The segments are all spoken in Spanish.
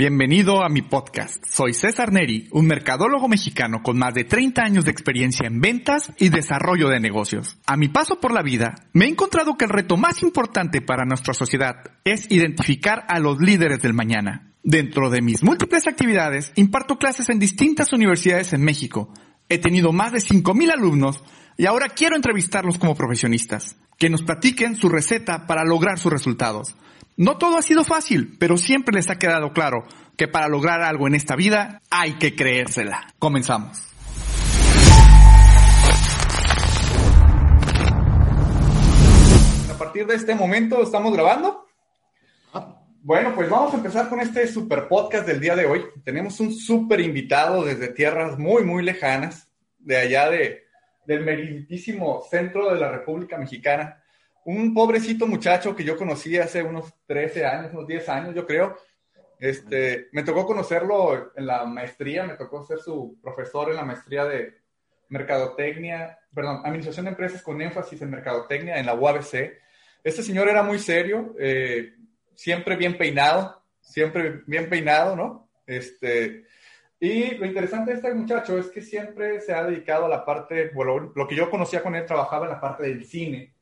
Bienvenido a mi podcast. Soy César Neri, un mercadólogo mexicano con más de 30 años de experiencia en ventas y desarrollo de negocios. A mi paso por la vida, me he encontrado que el reto más importante para nuestra sociedad es identificar a los líderes del mañana. Dentro de mis múltiples actividades, imparto clases en distintas universidades en México. He tenido más de 5.000 alumnos y ahora quiero entrevistarlos como profesionistas, que nos platiquen su receta para lograr sus resultados. No todo ha sido fácil, pero siempre les ha quedado claro que para lograr algo en esta vida hay que creérsela. Comenzamos. A partir de este momento estamos grabando. Bueno, pues vamos a empezar con este super podcast del día de hoy. Tenemos un super invitado desde tierras muy, muy lejanas, de allá de, del meritísimo centro de la República Mexicana un pobrecito muchacho que yo conocí hace unos 13 años, unos 10 años, yo creo. Este, me tocó conocerlo en la maestría, me tocó ser su profesor en la maestría de mercadotecnia, perdón, administración de empresas con énfasis en mercadotecnia en la UABC. Este señor era muy serio, eh, siempre bien peinado, siempre bien peinado, ¿no? Este, y lo interesante de este muchacho es que siempre se ha dedicado a la parte, lo que yo conocía con él, trabajaba en la parte del cine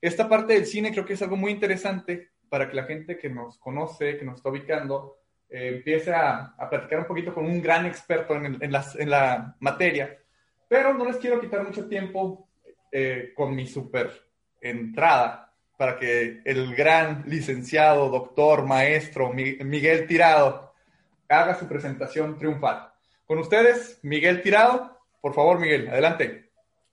esta parte del cine creo que es algo muy interesante para que la gente que nos conoce, que nos está ubicando, eh, empiece a, platicar un poquito con un gran experto en, la, materia. Pero no les quiero quitar mucho tiempo eh, con mi super entrada para que el gran licenciado, doctor, maestro Miguel Tirado haga su presentación triunfal. Con ustedes, Miguel Tirado. Por favor, Miguel, adelante.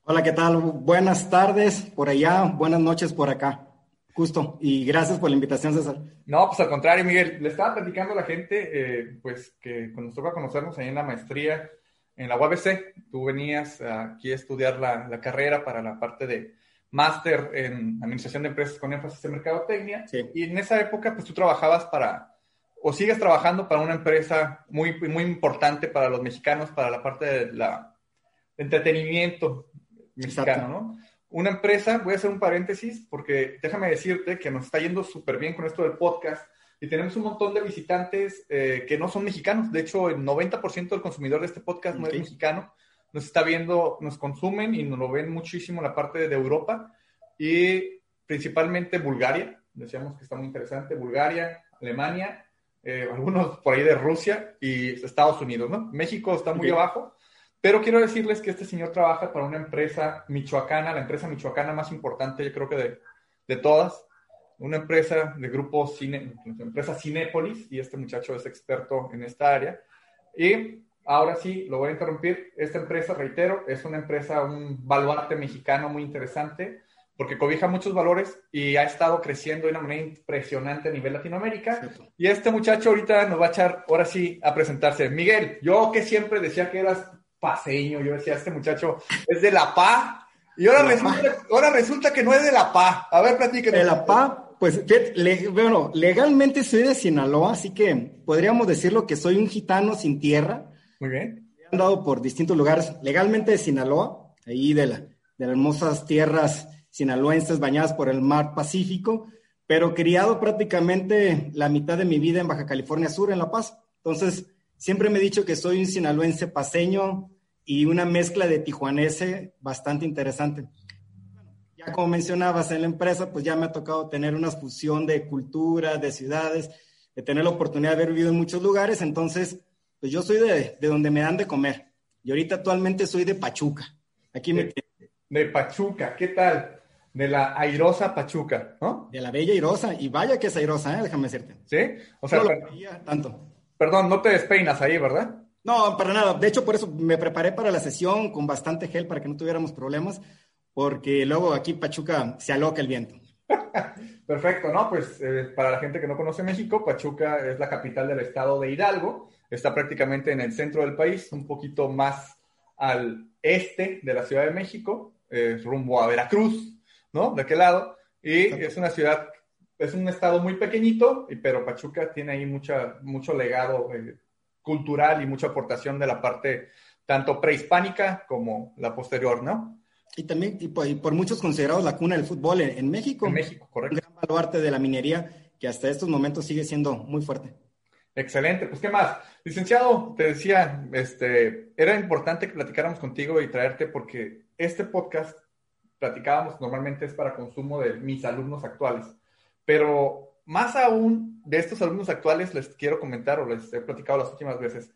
Hola, ¿qué tal? Buenas tardes por allá, buenas noches por acá. Justo, y gracias por la invitación, César. No, pues al contrario, Miguel, le estaba platicando a la gente, eh, pues que cuando nos toca conocernos ahí en la maestría en la UABC, tú venías aquí a estudiar la, carrera para la parte de máster en administración de empresas con énfasis en mercadotecnia, sí. y en esa época, pues tú trabajabas para, o sigues trabajando para una empresa muy, muy importante para los mexicanos, para la parte de la entretenimiento, mexicano, ¿no? Una empresa, voy a hacer un paréntesis porque déjame decirte que nos está yendo súper bien con esto del podcast y tenemos un montón de visitantes eh, que no son mexicanos. De hecho, el 90% del consumidor de este podcast no es mexicano. Nos está viendo, nos consumen y nos lo ven muchísimo en la parte de Europa y principalmente Bulgaria. Decíamos que está muy interesante. Bulgaria, Alemania, eh, algunos por ahí de Rusia y Estados Unidos, ¿no? México está muy abajo pero quiero decirles que este señor trabaja para una empresa michoacana, la empresa michoacana más importante, yo creo que de, de todas, una empresa de grupo Cine, empresa Cinépolis, y este muchacho es experto en esta área. Y ahora sí, lo voy a interrumpir. Esta empresa, reitero, es una empresa, un baluarte mexicano muy interesante, porque cobija muchos valores y ha estado creciendo de una manera impresionante a nivel Latinoamérica. Y este muchacho ahorita nos va a echar, ahora sí, a presentarse. Miguel, yo que siempre decía que eras paseño. Yo decía, este muchacho es de La Pa. Y ahora, resulta, ahora resulta que no es de La Pa. A ver, platíquenos. De La Pa, pues, bueno, legalmente soy de Sinaloa, así que podríamos decirlo que soy un gitano sin tierra. Muy bien. He andado por distintos lugares, legalmente de Sinaloa, ahí de, la, de las hermosas tierras sinaloenses bañadas por el mar Pacífico, pero criado prácticamente la mitad de mi vida en Baja California Sur, en La Paz. Entonces, Siempre me he dicho que soy un sinaloense paseño y una mezcla de tijuanese bastante interesante. Ya como mencionabas en la empresa, pues ya me ha tocado tener una fusión de cultura, de ciudades, de tener la oportunidad de haber vivido en muchos lugares. Entonces, pues yo soy de, de donde me dan de comer. Y ahorita actualmente soy de Pachuca. Aquí me de, Pachuca, ¿qué tal? De la airosa Pachuca, ¿no? De la bella airosa. Y vaya que es airosa, ¿eh? déjame decirte. Sí, o sea, tanto. Perdón, no te despeinas ahí, ¿verdad? No, para nada. De hecho, por eso me preparé para la sesión con bastante gel para que no tuviéramos problemas, porque luego aquí Pachuca se aloca el viento. Perfecto, ¿no? Pues eh, para la gente que no conoce México, Pachuca es la capital del estado de Hidalgo, está prácticamente en el centro del país, un poquito más al este de la Ciudad de México, rumbo a Veracruz, ¿no? De aquel lado, y es una ciudad es un estado muy pequeñito, pero Pachuca tiene ahí mucha, mucho legado eh, cultural y mucha aportación de la parte tanto prehispánica como la posterior, ¿no? Y también y por, muchos considerados la cuna del fútbol en, México. En México, correcto. Gran baluarte de la minería que hasta estos momentos sigue siendo muy fuerte. Excelente, pues qué más. Licenciado, te decía, este, era importante que platicáramos contigo y traerte porque este podcast, platicábamos, normalmente es para consumo de mis alumnos actuales, pero más aún de estos alumnos actuales les quiero comentar o les he platicado las últimas veces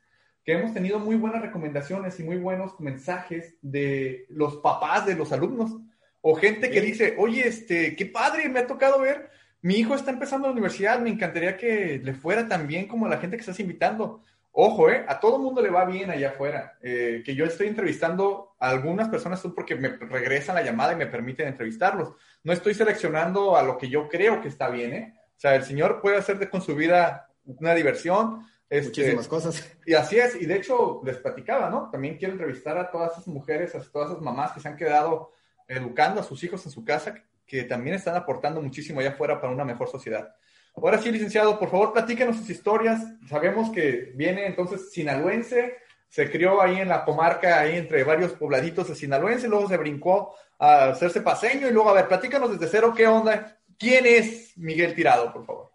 que hemos tenido muy buenas recomendaciones y muy buenos mensajes de los papás de los alumnos o gente que dice, oye, este, qué padre, me ha tocado ver mi hijo está empezando la universidad, me encantaría que le fuera tan bien como a la gente que estás invitando. Ojo, ¿eh? A todo mundo le va bien allá afuera. Eh, que yo estoy entrevistando a algunas personas porque me regresan la llamada y me permiten entrevistarlos. No estoy seleccionando a lo que yo creo que está bien, ¿eh? O sea, el señor puede hacer de, con su vida una diversión. Este, Muchísimas cosas. Y así es. Y de hecho, les platicaba, ¿no? También quiero entrevistar a todas esas mujeres, a todas esas mamás que se han quedado educando a sus hijos en su casa, que también están aportando muchísimo allá afuera para una mejor sociedad. Ahora sí, licenciado, por favor, platíquenos sus historias. Sabemos que viene entonces sinaloense, se crió ahí en la comarca, ahí entre varios pobladitos de sinaloense, luego se brincó a hacerse paseño y luego, a ver, platícanos desde cero, ¿qué onda? ¿Quién es Miguel Tirado, por favor?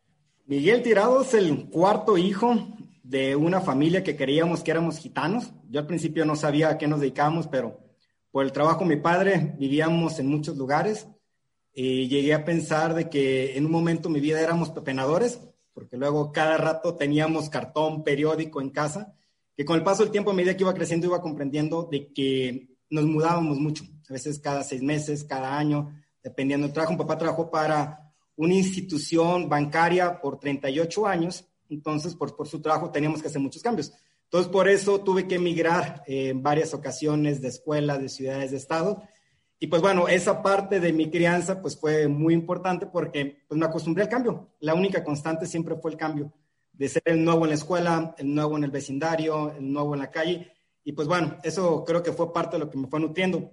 Miguel Tirado es el cuarto hijo de una familia que creíamos que éramos gitanos. Yo al principio no sabía a qué nos dedicábamos, pero por el trabajo de mi padre vivíamos en muchos lugares y llegué a pensar de que en un momento mi vida éramos pepenadores, porque luego cada rato teníamos cartón, periódico en casa, que con el paso del tiempo, a medida que iba creciendo, iba comprendiendo de que nos mudábamos mucho, a veces cada seis meses, cada año, dependiendo trabajo. Un papá trabajó para una institución bancaria por 38 años, entonces por, por su trabajo teníamos que hacer muchos cambios. Entonces, por eso tuve que emigrar en varias ocasiones de escuelas, de ciudades, de estados, y pues bueno, esa parte de mi crianza pues fue muy importante porque pues me acostumbré al cambio. La única constante siempre fue el cambio, de ser el nuevo en la escuela, el nuevo en el vecindario, el nuevo en la calle. Y pues bueno, eso creo que fue parte de lo que me fue nutriendo.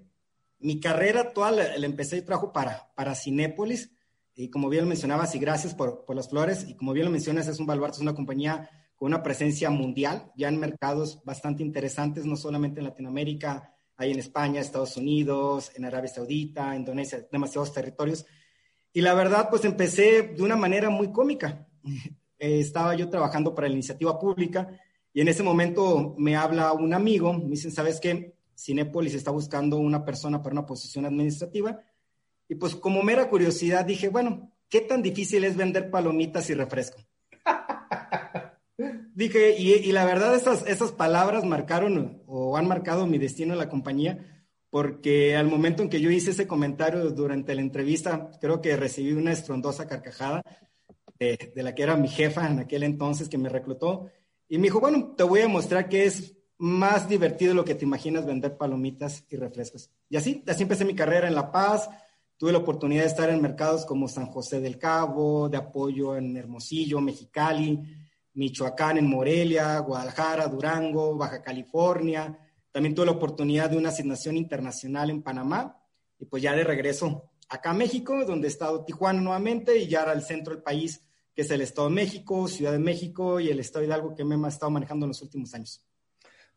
Mi carrera actual la, empecé y trabajo para, para Cinépolis. Y como bien lo mencionabas, y gracias por, por las flores, y como bien lo mencionas, es un baluarte, es una compañía con una presencia mundial, ya en mercados bastante interesantes, no solamente en Latinoamérica, hay en España, Estados Unidos, en Arabia Saudita, Indonesia, demasiados territorios. Y la verdad, pues empecé de una manera muy cómica. Eh, estaba yo trabajando para la iniciativa pública y en ese momento me habla un amigo, me dicen, ¿sabes qué? Cinepolis está buscando una persona para una posición administrativa. Y pues como mera curiosidad dije, bueno, ¿qué tan difícil es vender palomitas y refresco? Dije, y, la verdad, esas, esas palabras marcaron o han marcado mi destino en la compañía, porque al momento en que yo hice ese comentario durante la entrevista, creo que recibí una estrondosa carcajada de, de la que era mi jefa en aquel entonces que me reclutó. Y me dijo, bueno, te voy a mostrar que es más divertido lo que te imaginas vender palomitas y refrescos. Y así, así empecé mi carrera en La Paz. Tuve la oportunidad de estar en mercados como San José del Cabo, de apoyo en Hermosillo, Mexicali, Michoacán, en Morelia, Guadalajara, Durango, Baja California. También tuve la oportunidad de una asignación internacional en Panamá y pues ya de regreso acá a México, donde he estado Tijuana nuevamente y ya era el centro del país, que es el Estado de México, Ciudad de México y el Estado de Hidalgo que me he estado manejando en los últimos años.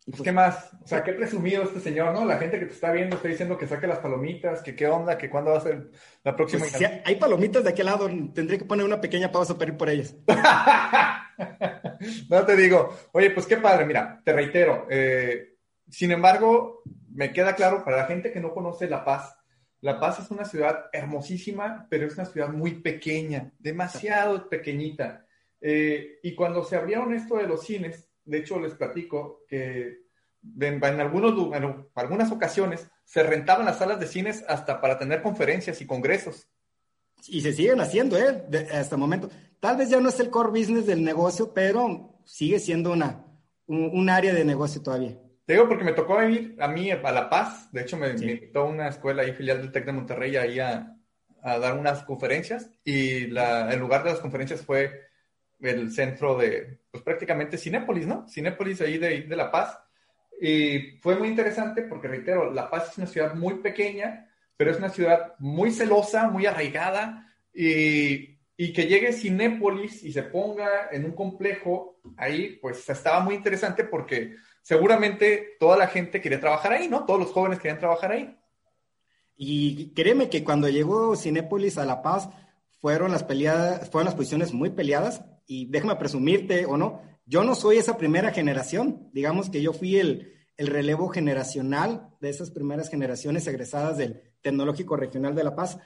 Pues, ¿Qué más? O sea, qué presumido este señor, ¿no? La gente que te está viendo está diciendo que saque las palomitas, que qué onda, que cuándo va a ser la próxima. Pues, si hay palomitas de aquel lado, tendré que poner una pequeña pausa para ir por ellas. no te digo, oye, pues qué padre, mira, te reitero. Eh, sin embargo, me queda claro para la gente que no conoce La Paz, La Paz es una ciudad hermosísima, pero es una ciudad muy pequeña, demasiado pequeñita. Eh, y cuando se abrieron esto de los cines, de hecho les platico que en, algunos, en algunas ocasiones se rentaban las salas de cines hasta para tener conferencias y congresos. Y se siguen haciendo, ¿eh? hasta el momento. Tal vez ya no es el core business del negocio, pero sigue siendo una, un, área de negocio todavía. Te digo porque me tocó ir a mí a La Paz. De hecho, me, invitó a una escuela ahí, filial del TEC de Monterrey, ahí a, a dar unas conferencias. Y la, el lugar de las conferencias fue el centro de, pues prácticamente Cinépolis, ¿no? Cinépolis ahí de, de La Paz. Y fue muy interesante porque, reitero, La Paz es una ciudad muy pequeña, pero es una ciudad muy celosa, muy arraigada, y, y que llegue Cinépolis y se ponga en un complejo ahí, pues estaba muy interesante porque seguramente toda la gente quería trabajar ahí, ¿no? Todos los jóvenes querían trabajar ahí. Y créeme que cuando llegó Cinépolis a La Paz, fueron las peleadas, fueron las posiciones muy peleadas y déjame presumirte o no, yo no soy esa primera generación, digamos que yo fui el, el relevo generacional de esas primeras generaciones egresadas del Tecnológico Regional de La Paz.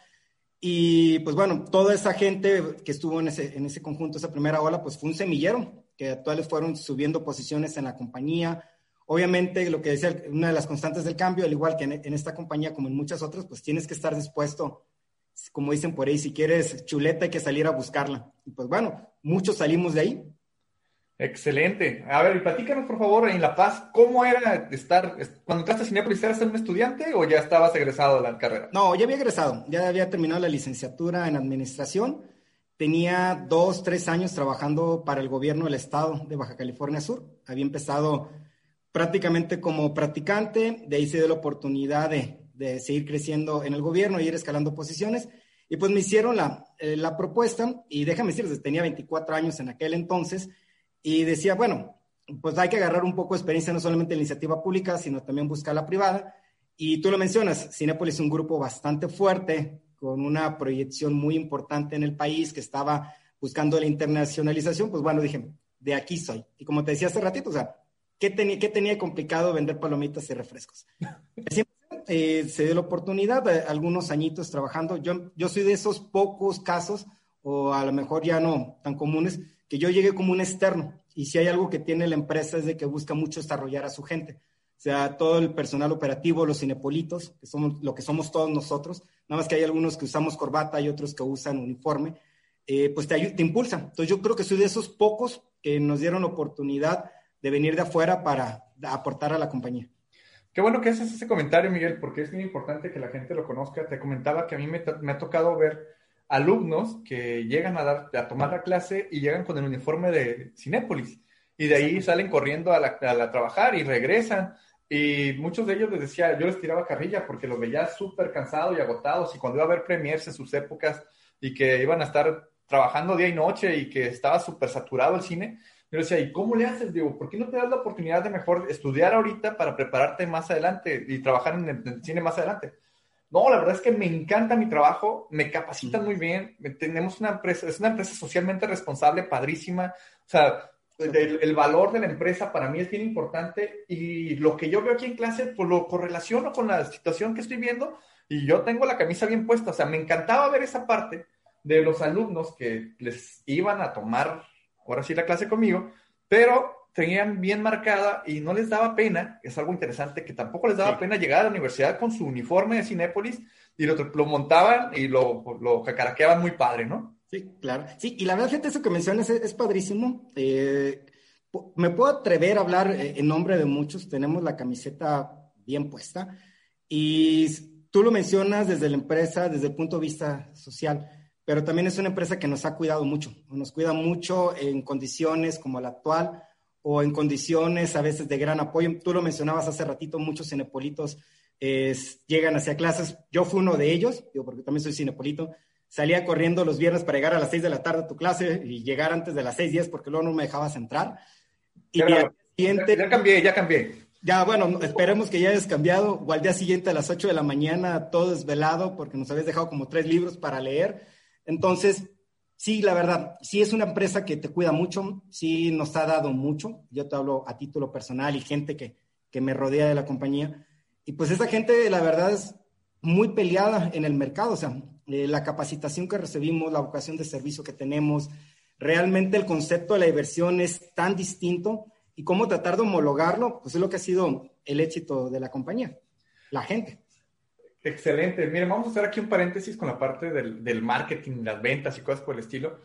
Y pues bueno, toda esa gente que estuvo en ese, en ese conjunto, esa primera ola, pues fue un semillero, que actuales fueron subiendo posiciones en la compañía. Obviamente, lo que decía, una de las constantes del cambio, al igual que en, en esta compañía como en muchas otras, pues tienes que estar dispuesto, como dicen por ahí, si quieres chuleta hay que salir a buscarla. Y pues bueno, muchos salimos de ahí, Excelente. A ver, platícanos, por favor, en La Paz, ¿cómo era estar, cuando entraste a Cinepolis, ¿eras un estudiante o ya estabas egresado de la carrera? No, ya había egresado, ya había terminado la licenciatura en administración. Tenía dos, tres años trabajando para el gobierno del estado de Baja California Sur. Había empezado prácticamente como practicante, de ahí se dio la oportunidad de, de seguir creciendo en el gobierno y ir escalando posiciones. Y pues me hicieron la, eh, la propuesta, y déjame decirles, tenía 24 años en aquel entonces, y decía, bueno, pues hay que agarrar un poco de experiencia no solamente en la iniciativa pública, sino también buscar la privada. Y tú lo mencionas, Cinepolis es un grupo bastante fuerte, con una proyección muy importante en el país, que estaba buscando la internacionalización, pues bueno, dije, de aquí soy. Y como te decía hace ratito, o sea, ¿qué tenía, qué tenía complicado vender palomitas y refrescos? eh, se dio la oportunidad, de algunos añitos trabajando. Yo, yo soy de esos pocos casos, o a lo mejor ya no tan comunes, que yo llegué como un externo. Y si hay algo que tiene la empresa es de que busca mucho desarrollar a su gente. O sea, todo el personal operativo, los cinepolitos, que somos lo que somos todos nosotros, nada más que hay algunos que usamos corbata y otros que usan uniforme, eh, pues te, te impulsa. Entonces yo creo que soy de esos pocos que nos dieron la oportunidad de venir de afuera para aportar a la compañía. Qué bueno que haces ese comentario, Miguel, porque es muy importante que la gente lo conozca. Te comentaba que a mí me, me ha tocado ver alumnos que llegan a, dar, a tomar la clase y llegan con el uniforme de Cinépolis. Y de ahí salen corriendo a, la, a trabajar y regresan. Y muchos de ellos les decía, yo les tiraba carrilla porque los veía súper cansados y agotados. Y cuando iba a ver premiers en sus épocas y que iban a estar trabajando día y noche y que estaba súper saturado el cine, yo decía, ¿y cómo le haces? Digo, ¿por qué no te das la oportunidad de mejor estudiar ahorita para prepararte más adelante y trabajar en el cine más adelante? No, la verdad es que me encanta mi trabajo, me capacitan muy bien, tenemos una empresa, es una empresa socialmente responsable, padrísima, o sea, el, valor de la empresa para mí es bien importante y lo que yo veo aquí en clase, pues lo correlaciono con la situación que estoy viendo y yo tengo la camisa bien puesta, o sea, me encantaba ver esa parte de los alumnos que les iban a tomar, ahora sí, la clase conmigo, pero tenían bien marcada y no les daba pena, es algo interesante, que tampoco les daba pena llegar a la universidad con su uniforme de Cinépolis y lo, lo montaban y lo, lo jacaraqueaban muy padre, ¿no? Sí, claro. Sí, y la verdad, gente, eso que mencionas es, padrísimo. Eh, me puedo atrever a hablar eh, en nombre de muchos, tenemos la camiseta bien puesta y tú lo mencionas desde la empresa, desde el punto de vista social, pero también es una empresa que nos ha cuidado mucho, nos cuida mucho en condiciones como la actual, o en condiciones a veces de gran apoyo. Tú lo mencionabas hace ratito, muchos cinepolitos llegan hacia clases. Yo fui uno de ellos, digo, porque también soy cinepolito. Salía corriendo los viernes para llegar a las 6 de la tarde a tu clase y llegar antes de las 6, 10 porque luego no me dejabas entrar. Y ya, siguiente, ya, cambié, ya cambié. Ya, bueno, esperemos que ya hayas cambiado. O al día siguiente a las 8 de la mañana, todo desvelado porque nos habías dejado como tres libros para leer. Entonces, Sí, la verdad, sí es una empresa que te cuida mucho, sí nos ha dado mucho. Yo te hablo a título personal y gente que, que me rodea de la compañía. Y pues esa gente, la verdad, es muy peleada en el mercado. O sea, eh, la capacitación que recibimos, la vocación de servicio que tenemos, realmente el concepto de la diversión es tan distinto. Y cómo tratar de homologarlo, pues es lo que ha sido el éxito de la compañía, la gente. Excelente. Miren, vamos a hacer aquí un paréntesis con la parte del, del marketing, las ventas y cosas por el estilo.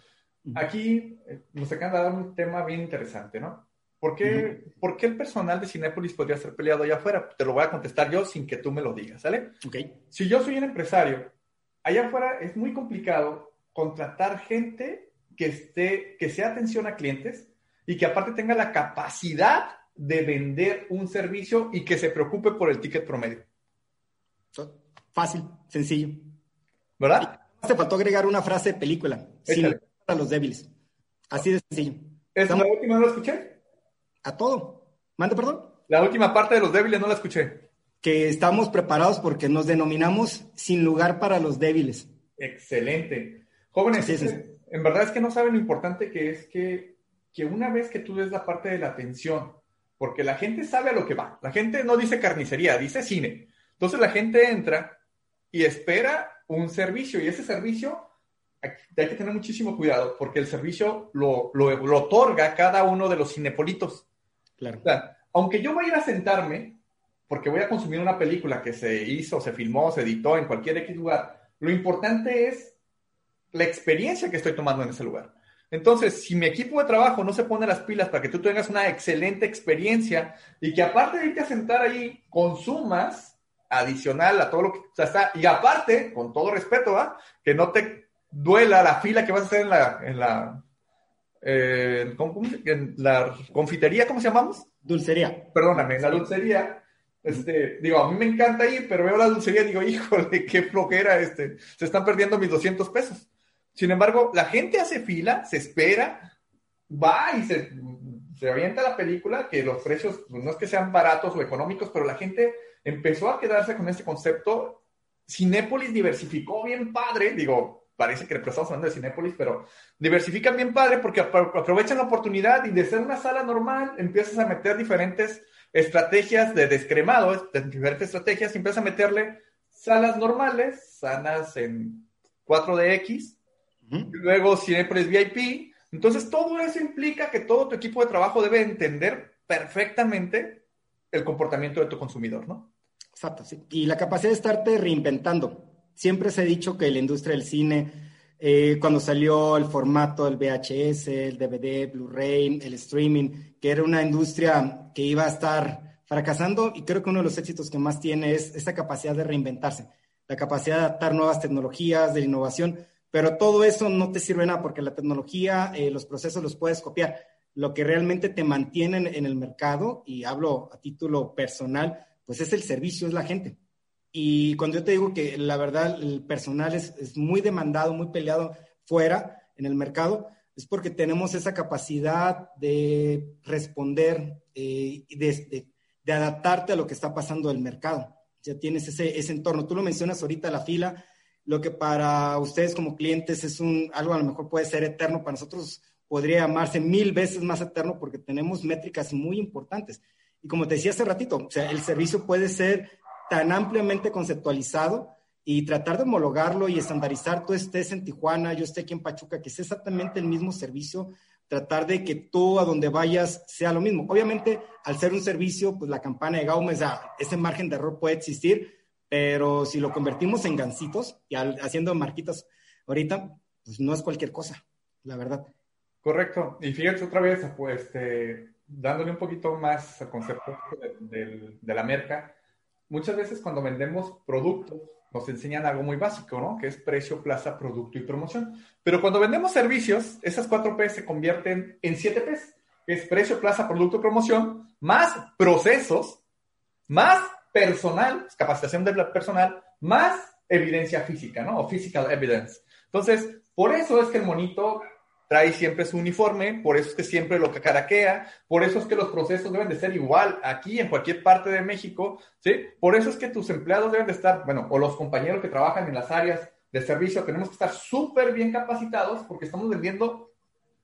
Aquí eh, nos acaban de dar un tema bien interesante, ¿no? ¿Por qué, ¿Por qué, el personal de Cinépolis podría ser peleado allá afuera? Te lo voy a contestar yo sin que tú me lo digas, ¿sale? Ok. Si yo soy un empresario, allá afuera es muy complicado contratar gente que, esté, que sea atención a clientes y que aparte tenga la capacidad de vender un servicio y que se preocupe por el ticket promedio. Fácil, sencillo. ¿Verdad? Te faltó agregar una frase de película. Sin para los débiles. Así de sencillo. ¿Es la última no la escuché? A todo. ¿Mande perdón? La última parte de los débiles no la escuché. Que estamos preparados porque nos denominamos sin lugar para los débiles. Excelente. Jóvenes, En verdad es que no saben lo importante que es que, que una vez que tú des la parte de la atención, porque la gente sabe a lo que va, la gente no dice carnicería, dice cine. Entonces la gente entra y espera un servicio y ese servicio hay que tener muchísimo cuidado porque el servicio lo, lo, lo otorga cada uno de los cinepolitos. Claro. O sea, aunque yo vaya a sentarme, porque voy a consumir una película que se hizo, se filmó, se editó en cualquier X lugar, lo importante es la experiencia que estoy tomando en ese lugar. Entonces, si mi equipo de trabajo no se pone las pilas para que tú tengas una excelente experiencia y que aparte de irte a sentar ahí, consumas adicional a todo lo que o sea, está, y aparte, con todo respeto, ¿va? que no te duela la fila que vas a hacer en la, en la, eh, en la confitería, ¿cómo se llamamos? Dulcería. Perdóname, en la dulcería. Este, digo, a mí me encanta ir, pero veo la dulcería y digo, híjole, qué flojera, este, se están perdiendo mis 200 pesos. Sin embargo, la gente hace fila, se espera, va y se, se avienta la película, que los precios pues, no es que sean baratos o económicos, pero la gente empezó a quedarse con este concepto. Cinépolis diversificó bien padre, digo, parece que estamos hablando de Cinépolis, pero diversifican bien padre porque aprovechan la oportunidad y de ser una sala normal empiezas a meter diferentes estrategias de descremado, diferentes estrategias y empiezas a meterle salas normales, salas en 4DX, y luego Cinépolis VIP. Entonces todo eso implica que todo tu equipo de trabajo debe entender perfectamente el comportamiento de tu consumidor, ¿no? Exacto, sí. Y la capacidad de estarte reinventando. Siempre se ha dicho que la industria del cine, eh, cuando salió el formato del VHS, el DVD, Blu-ray, el streaming, que era una industria que iba a estar fracasando y creo que uno de los éxitos que más tiene es esa capacidad de reinventarse, la capacidad de adaptar nuevas tecnologías, de innovación, pero todo eso no te sirve nada porque la tecnología, eh, los procesos los puedes copiar. Lo que realmente te mantiene en el mercado, y hablo a título personal, pues es el servicio, es la gente. Y cuando yo te digo que la verdad el personal es, muy demandado, muy peleado fuera en el mercado, es porque tenemos esa capacidad de responder eh, de, adaptarte a lo que está pasando el mercado. Ya tienes ese, ese entorno. Tú lo mencionas ahorita, la fila, lo que para ustedes como clientes es algo a lo mejor puede ser eterno, para nosotros podría llamarse mil veces más eterno porque tenemos métricas muy importantes. Y como te decía hace ratito, o sea, el servicio puede ser tan ampliamente conceptualizado y tratar de homologarlo y estandarizar, tú estés en Tijuana, yo esté aquí en Pachuca, que sea exactamente el mismo servicio, tratar de que tú a donde vayas sea lo mismo. Obviamente, al ser un servicio, pues la campana de Gaume, ese margen de error puede existir, pero si lo convertimos en gancitos y haciendo marquitas ahorita, pues no es cualquier cosa, la verdad. Correcto. Y fíjate otra vez, pues, este, dándole un poquito más al concepto de, la merca, muchas veces cuando vendemos productos nos enseñan algo muy básico, ¿no? Que es precio, plaza, producto y promoción. Pero cuando vendemos servicios, esas cuatro P se convierten en siete P, que es precio, plaza, producto, promoción, más procesos, más personal, capacitación del personal, más evidencia física, ¿no? O physical evidence. Entonces, por eso es que el monito trae siempre su uniforme, por eso es que siempre lo caraquea, por eso es que los procesos deben de ser igual aquí en cualquier parte de México, ¿sí? Por eso es que tus empleados deben de estar, bueno, o los compañeros que trabajan en las áreas de servicio, tenemos que estar súper bien capacitados porque estamos vendiendo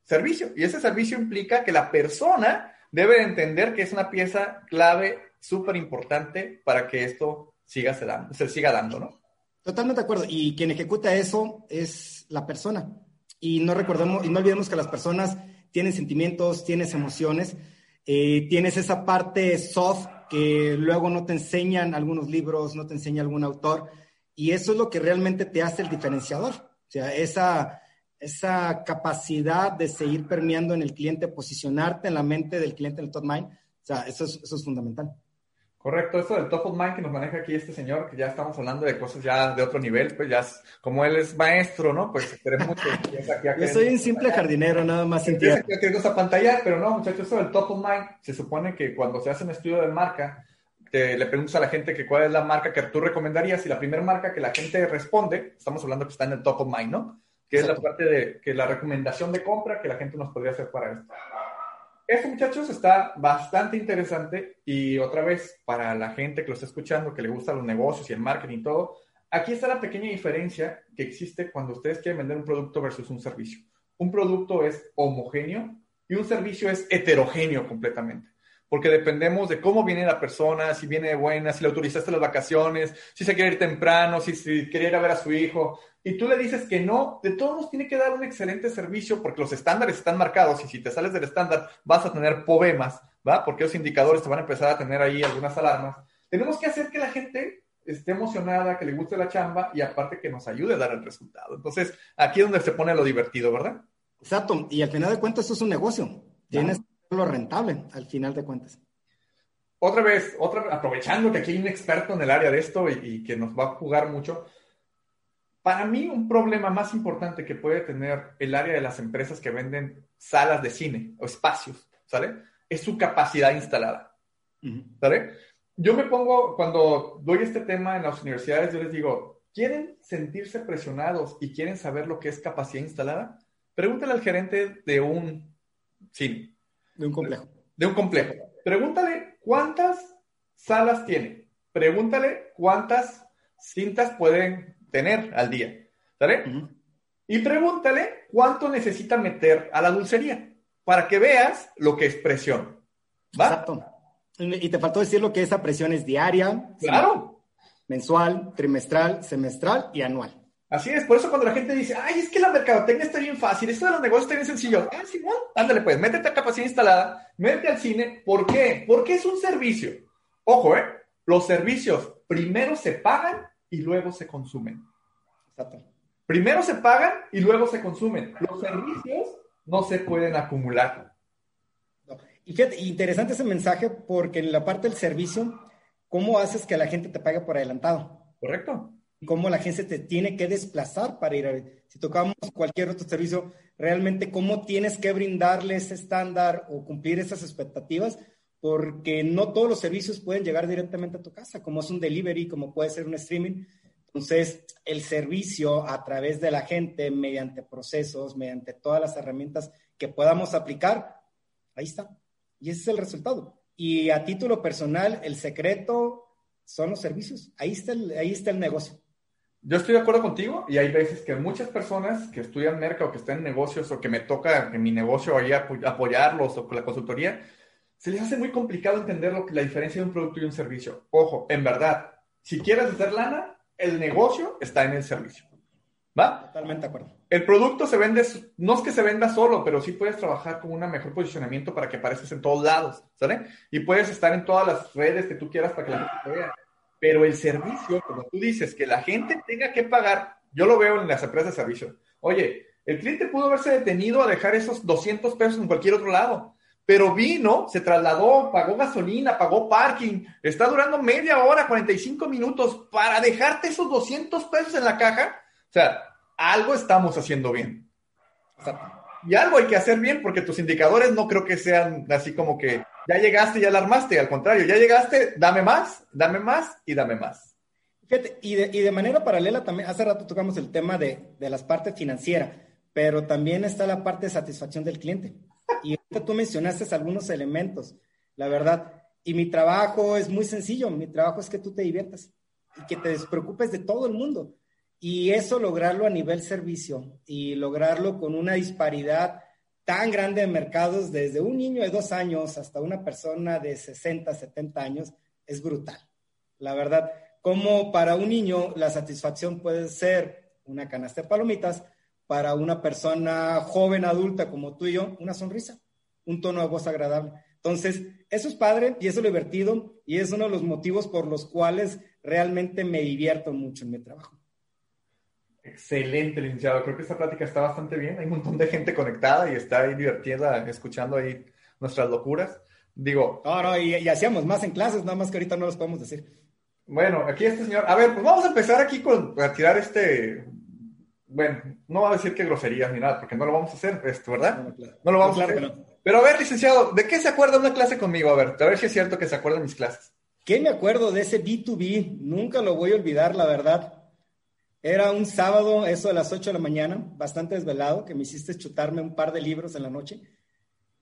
servicio y ese servicio implica que la persona debe entender que es una pieza clave súper importante para que esto siga se, dando, se siga dando, ¿no? Totalmente de acuerdo. Y quien ejecuta eso es la persona y no recordemos y no olvidemos que las personas tienen sentimientos, tienes emociones, eh, tienes esa parte soft que luego no te enseñan algunos libros, no te enseña algún autor, y eso es lo que realmente te hace el diferenciador. O sea, esa, esa capacidad de seguir permeando en el cliente, posicionarte en la mente del cliente en el top mind, o sea, eso es, eso es fundamental. Correcto, eso del top of mind que nos maneja aquí este señor, que ya estamos hablando de cosas ya de otro nivel, pues ya, como él es maestro, ¿no? Pues esperemos que... Yo soy un simple jardinero, nada más sin tierra. Que esa pantalla, pero no, muchachos, eso del top of mind, se supone que cuando se hace un estudio de marca, te, le preguntas a la gente que cuál es la marca que tú recomendarías y la primera marca que la gente responde, estamos hablando que está en el top of mind, ¿no? Que es la parte de que la recomendación de compra que la gente nos podría hacer para esto. Eso, muchachos, está bastante interesante y otra vez, para la gente que lo está escuchando, que le gustan los negocios y el marketing y todo, aquí está la pequeña diferencia que existe cuando ustedes quieren vender un producto versus un servicio. un producto es homogéneo y un servicio es heterogéneo completamente. Porque dependemos de cómo viene la persona, si viene buena, si le autorizaste las vacaciones, si se quiere ir temprano, si, si quiere ir a ver a su hijo. Y tú le dices que no, de todos modos tiene que dar un excelente servicio porque los estándares están marcados y si te sales del estándar vas a tener problemas, ¿va? Porque los indicadores te van a empezar a tener ahí algunas alarmas. Tenemos que hacer que la gente esté emocionada, que le guste la chamba y aparte que nos ayude a dar el resultado. Entonces, aquí es donde se pone lo divertido, ¿verdad? Exacto. Y al final de cuentas, esto es un negocio. Tienes hacerlo rentable al final de cuentas. Otra vez, otra, aprovechando que aquí hay un experto en el área de esto y, y que nos va a jugar mucho, para mí un problema más importante que puede tener el área de las empresas que venden salas de cine o espacios, ¿sale? Es su capacidad instalada, ¿sale? yo me pongo, cuando doy este tema en las universidades, yo les digo, ¿quieren sentirse presionados y quieren saber lo que es capacidad instalada? Pregúntale al gerente de un cine. De un complejo. De un complejo. Pregúntale cuántas salas tiene. Pregúntale cuántas cintas pueden tener al día. ¿Sale? Y pregúntale cuánto necesita meter a la dulcería para que veas lo que es presión. ¿Va? Exacto. Y te faltó decir lo que esa presión es diaria. Claro. Mensual, trimestral, semestral y anual. Así es, por eso cuando la gente dice, ay, es que la mercadotecnia está bien fácil, esto de los negocios está bien sencillo. Ah, sí, bueno, ándale pues, métete a capacidad instalada, métete al cine. ¿Por qué? Porque es un servicio. Ojo, ¿eh? Los servicios primero se pagan y luego se consumen. Exacto. Primero se pagan y luego se consumen. Los servicios no se pueden acumular. Y fíjate, interesante ese mensaje porque en la parte del servicio, ¿cómo haces que la gente te pague por adelantado? Correcto. Cómo la gente te tiene que desplazar para ir a ver. Si tocamos cualquier otro servicio, realmente cómo tienes que brindarle ese estándar o cumplir esas expectativas, porque no todos los servicios pueden llegar directamente a tu casa, como es un delivery, como puede ser un streaming. Entonces, el servicio a través de la gente, mediante procesos, mediante todas las herramientas que podamos aplicar, ahí está. Y ese es el resultado. Y a título personal, el secreto son los servicios. Ahí está el, ahí está el negocio. Yo estoy de acuerdo contigo y hay veces que muchas personas que estudian mercado o que están en negocios o que me toca en mi negocio ahí apoyarlos o con la consultoría, se les hace muy complicado entender lo que, la diferencia de un producto y un servicio. Ojo, en verdad, si quieres hacer lana, el negocio está en el servicio. ¿Va? Totalmente de acuerdo. El producto se vende, no es que se venda solo, pero sí puedes trabajar con un mejor posicionamiento para que aparezcas en todos lados, ¿sale? Y puedes estar en todas las redes que tú quieras para que la gente te vea. Pero el servicio, como tú dices, que la gente tenga que pagar, yo lo veo en las empresas de servicio. Oye, el cliente pudo haberse detenido a dejar esos 200 pesos en cualquier otro lado, pero vino, se trasladó, pagó gasolina, pagó parking, está durando media hora, 45 minutos para dejarte esos 200 pesos en la caja o sea, algo estamos haciendo bien. y algo hay que hacer bien porque tus indicadores no creo que sean así como que ya llegaste, ya alarmaste. Al contrario, ya llegaste, dame más, dame más y dame más. Y de, manera paralela también, hace rato tocamos el tema de, de las partes financieras, pero también está la parte de satisfacción del cliente. Y tú mencionaste algunos elementos, la verdad. Y mi trabajo es muy sencillo, mi trabajo es que tú te diviertas y que te despreocupes de todo el mundo. Y eso lograrlo a nivel servicio y lograrlo con una disparidad tan grande de mercados, desde un niño de dos años hasta una persona de 60, 70 años, es brutal. La verdad, como para un niño la satisfacción puede ser una canasta de palomitas, para una persona joven, adulta como tú y yo, una sonrisa, un tono de voz agradable. Entonces, eso es padre y eso es divertido y es uno de los motivos por los cuales realmente me divierto mucho en mi trabajo. Excelente, licenciado. Creo que esta plática está bastante bien. Hay un montón de gente conectada y está ahí divertida escuchando ahí nuestras locuras. Digo. No, no, y, hacíamos más en clases, nada más que ahorita no los podemos decir. Bueno, aquí este señor. A ver, pues vamos a empezar aquí con a tirar este. Bueno, no va a decir que groserías ni nada, porque no lo vamos a hacer, esto, ¿verdad? No, lo vamos a hacer. Pero a ver, licenciado, ¿de qué se acuerda una clase conmigo? A ver, a ver si es cierto que se acuerda de mis clases. ¿Qué me acuerdo de ese B2B? Nunca lo voy a olvidar, la verdad. Era un sábado, eso de las 8 de la mañana, bastante desvelado, que me hiciste chutarme un par de libros en la noche.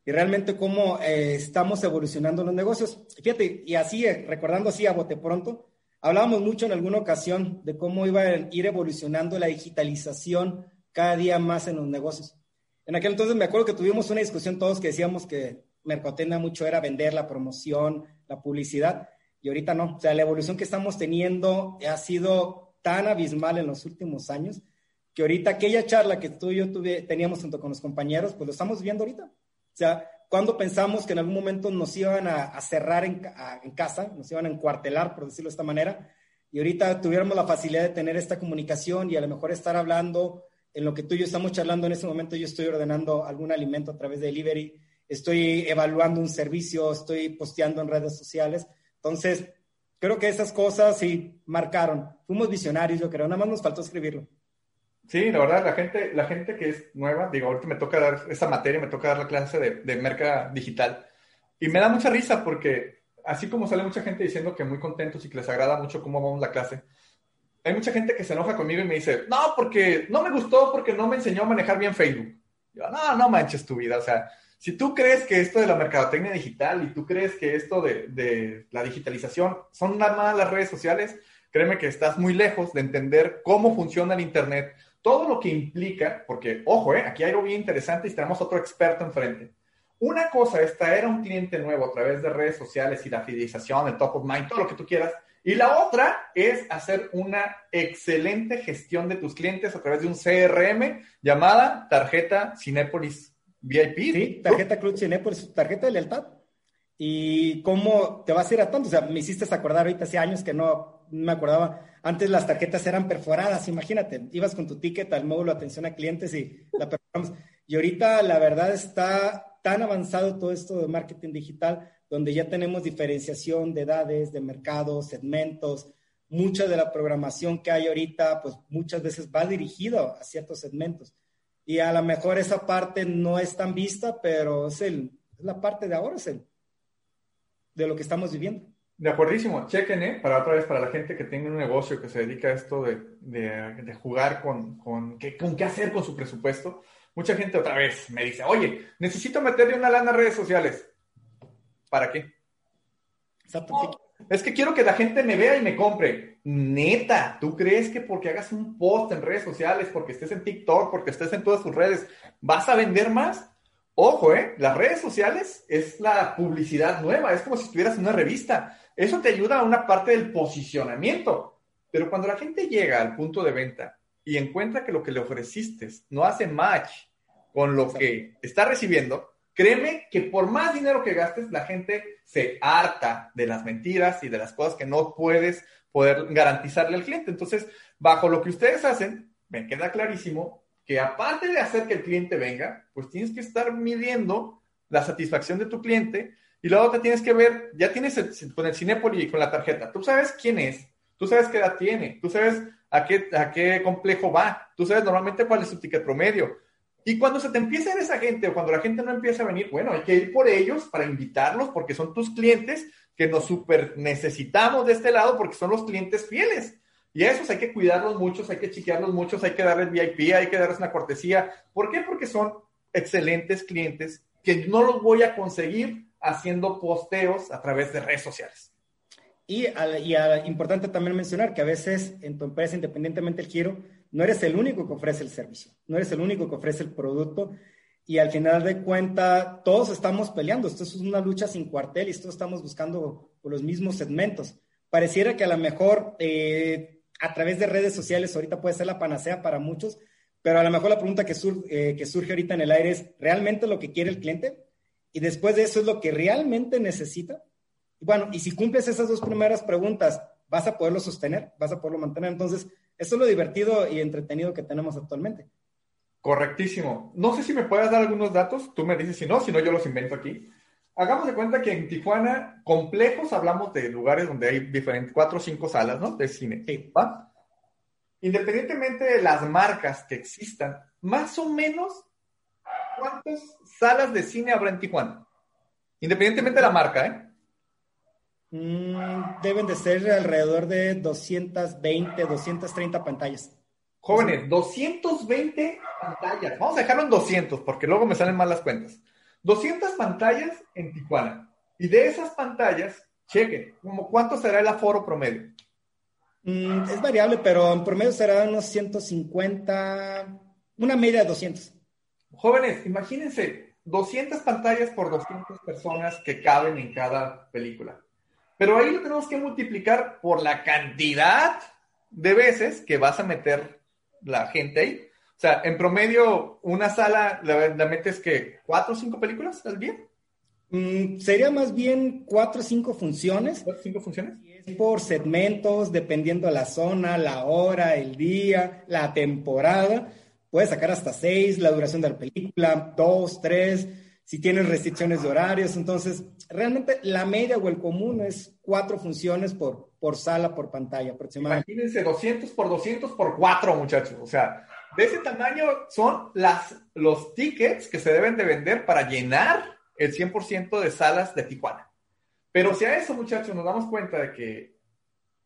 Y realmente cómo eh, estamos evolucionando los negocios. Fíjate, y así, eh, recordando así a bote pronto, hablábamos mucho en alguna ocasión de cómo iba a ir evolucionando la digitalización cada día más en los negocios. En aquel entonces me acuerdo que tuvimos una discusión todos que decíamos que Mercotena mucho era vender la promoción, la publicidad, y ahorita no. O sea, la evolución que estamos teniendo ha sido tan abismal en los últimos años que ahorita aquella charla que tú y yo tuve, teníamos junto con los compañeros, pues lo estamos viendo ahorita. O sea, cuando pensamos que en algún momento nos iban a, cerrar en, en, casa, nos iban a encuartelar, por decirlo de esta manera, y ahorita tuviéramos la facilidad de tener esta comunicación y a lo mejor estar hablando en lo que tú y yo estamos charlando en este momento, yo estoy ordenando algún alimento a través de delivery, estoy evaluando un servicio, estoy posteando en redes sociales. Entonces, creo que esas cosas sí marcaron. Fuimos visionarios, yo creo, nada más nos faltó escribirlo. Sí, la verdad, la gente, la gente que es nueva, digo, ahorita me toca dar esta materia, me toca dar la clase de, de merca digital. Y me da mucha risa porque, así como sale mucha gente diciendo que muy contentos y que les agrada mucho cómo vamos la clase, hay mucha gente que se enoja conmigo y me dice, no, porque no me gustó, porque no me enseñó a manejar bien Facebook. Yo, no, no manches tu vida. O sea, si tú crees que esto de la mercadotecnia digital y tú crees que esto de, la digitalización son nada más las redes sociales, créeme que estás muy lejos de entender cómo funciona el Internet, todo lo que implica, porque, ojo, eh, aquí hay algo bien interesante y tenemos otro experto enfrente. Una cosa es traer a un cliente nuevo a través de redes sociales y la fidelización, el top of mind, todo lo que tú quieras. Y la otra es hacer una excelente gestión de tus clientes a través de un CRM llamada tarjeta Cinépolis VIP. Sí, tarjeta Cruz Cinépolis, tarjeta de lealtad. ¿Y cómo te vas a ir a tanto? O sea, me hiciste acordar ahorita hace años que no me acordaba antes las tarjetas eran perforadas, imagínate, ibas con tu ticket al módulo de atención a clientes y la perforamos. Y ahorita la verdad está tan avanzado todo esto de marketing digital, donde ya tenemos diferenciación de edades, de mercados, segmentos. Mucha de la programación que hay ahorita, pues muchas veces va dirigido a ciertos segmentos. Y a lo mejor esa parte no es tan vista, pero es, el, es la parte de ahora, es el, de lo que estamos viviendo. De acuerdísimo, chequen, ¿eh? Para otra vez, para la gente que tenga un negocio que se dedica a esto de, de, jugar con, con, qué, con qué hacer con su presupuesto. Mucha gente otra vez me dice, oye, necesito meterle una lana a redes sociales. ¿Para qué? Es que quiero que la gente me vea y me compre. Neta, ¿tú crees que porque hagas un post en redes sociales, porque estés en TikTok, porque estés en todas tus redes, vas a vender más? Ojo, ¿eh? Las redes sociales es la publicidad nueva, es como si estuvieras en una revista. Eso te ayuda a una parte del posicionamiento. Pero cuando la gente llega al punto de venta y encuentra que lo que le ofreciste no hace match con lo que está recibiendo, créeme que por más dinero que gastes, la gente se harta de las mentiras y de las cosas que no puedes poder garantizarle al cliente. Entonces, bajo lo que ustedes hacen, me queda clarísimo que aparte de hacer que el cliente venga, pues tienes que estar midiendo la satisfacción de tu cliente y luego te tienes que ver, ya tienes con el Cinépolis y con la tarjeta, tú sabes quién es, tú sabes qué edad tiene, tú sabes a qué, a qué complejo va, tú sabes normalmente cuál es su ticket promedio. Y cuando se te empieza a ver esa gente o cuando la gente no empieza a venir, bueno, hay que ir por ellos para invitarlos porque son tus clientes que nos super necesitamos de este lado porque son los clientes fieles. Y a esos hay que cuidarlos muchos, hay que chiquearlos muchos, hay que darles VIP, hay que darles una cortesía. ¿Por qué? Porque son excelentes clientes que no los voy a conseguir haciendo posteos a través de redes sociales. Y, y importante también mencionar que a veces en tu empresa, independientemente del giro, no eres el único que ofrece el servicio, no eres el único que ofrece el producto y al final de cuenta todos estamos peleando, esto es una lucha sin cuartel y todos estamos buscando por los mismos segmentos. Pareciera que a lo mejor eh, a través de redes sociales ahorita puede ser la panacea para muchos, pero a lo mejor la pregunta que, eh, que surge ahorita en el aire es, ¿realmente lo que quiere el cliente? y después de eso es lo que realmente necesita. Y bueno, y si cumples esas dos primeras preguntas, vas a poderlo sostener, vas a poderlo mantener. Entonces, eso es lo divertido y entretenido que tenemos actualmente. Correctísimo. No sé si me puedes dar algunos datos, tú me dices si no, si no yo los invento aquí. Hagamos de cuenta que en Tijuana, complejos, hablamos de lugares donde hay diferentes, cuatro o cinco salas, ¿no? De cine. Sí. ¿va? Independientemente de las marcas que existan, más o menos ¿cuántas salas de cine habrá en Tijuana? Independientemente de la marca, ¿eh? Mm, deben de ser alrededor de 220, 230 pantallas. Jóvenes, 220 pantallas. Vamos a dejarlo en 200 porque luego me salen mal las cuentas. 200 pantallas en Tijuana. Y de esas pantallas, chequen, como ¿cuánto será el aforo promedio? Mm, es variable, pero en promedio será unos 150, una media de 200. jóvenes, imagínense 200 pantallas por 200 personas que caben en cada película. Pero ahí lo tenemos que multiplicar por la cantidad de veces que vas a meter la gente ahí. O sea, en promedio, una sala la, metes que cuatro o cinco películas al día. Mm, sería más bien cuatro o cinco funciones. ¿Cuatro o cinco funciones? Es por segmentos, dependiendo de la zona, la hora, el día, la temporada. Puedes sacar hasta seis, la duración de la película, dos, tres, si tienes restricciones de horarios. Entonces, realmente la media o el común es cuatro funciones por, por sala, por pantalla aproximadamente. Imagínense 200 por 200 por cuatro, muchachos. O sea, de ese tamaño son las, los tickets que se deben de vender para llenar el 100% de salas de Tijuana. Pero si a eso, muchachos, nos damos cuenta de que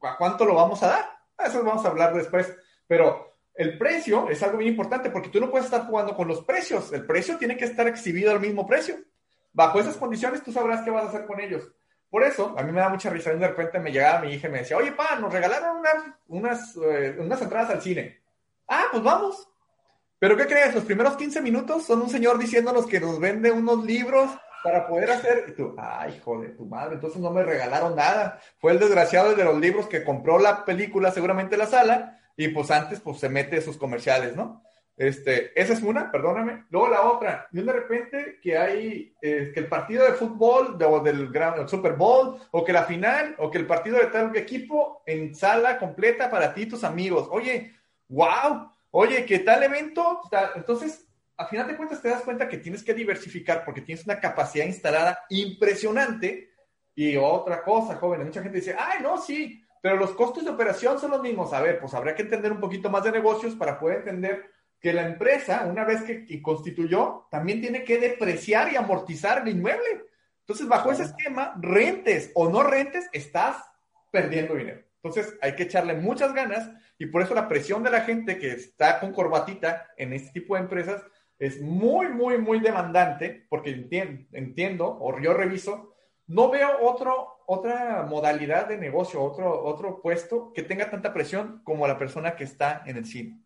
¿a cuánto lo vamos a dar? A eso vamos a hablar después. Pero el precio es algo bien importante porque tú no puedes estar jugando con los precios. El precio tiene que estar exhibido al mismo precio. Bajo esas condiciones, tú sabrás qué vas a hacer con ellos. Por eso, a mí me da mucha risa. De repente me llegaba mi hija y me decía, oye, pa, nos regalaron unas, unas, eh, unas entradas al cine. Ah, pues vamos. Pero ¿qué crees? Los primeros 15 minutos son un señor diciéndonos que nos vende unos libros para poder hacer. Y tú, ay, joder, tu madre, entonces no me regalaron nada. Fue el desgraciado de los libros que compró la película, seguramente la sala, y pues antes pues se mete sus comerciales, ¿no? Este, esa es una, perdóname. Luego la otra, y de repente que hay eh, que el partido de fútbol o del gran, Super Bowl, o que la final, o que el partido de tal equipo en sala completa para ti tus amigos. Oye, wow, oye, ¿qué tal evento? Entonces, a final de cuentas te das cuenta que tienes que diversificar porque tienes una capacidad instalada impresionante. Y otra cosa, jóvenes, mucha gente dice, ay, no, sí, pero los costos de operación son los mismos. A ver, pues habrá que entender un poquito más de negocios para poder entender que la empresa, una vez que, constituyó, también tiene que depreciar y amortizar el inmueble. Entonces, bajo ese esquema, rentes o no rentes, estás perdiendo dinero. Entonces, hay que echarle muchas ganas y por eso la presión de la gente que está con corbatita en este tipo de empresas es muy, muy, muy demandante, porque entiendo, entiendo o yo reviso, no veo otro, otra modalidad de negocio, otro, otro puesto que tenga tanta presión como la persona que está en el cine.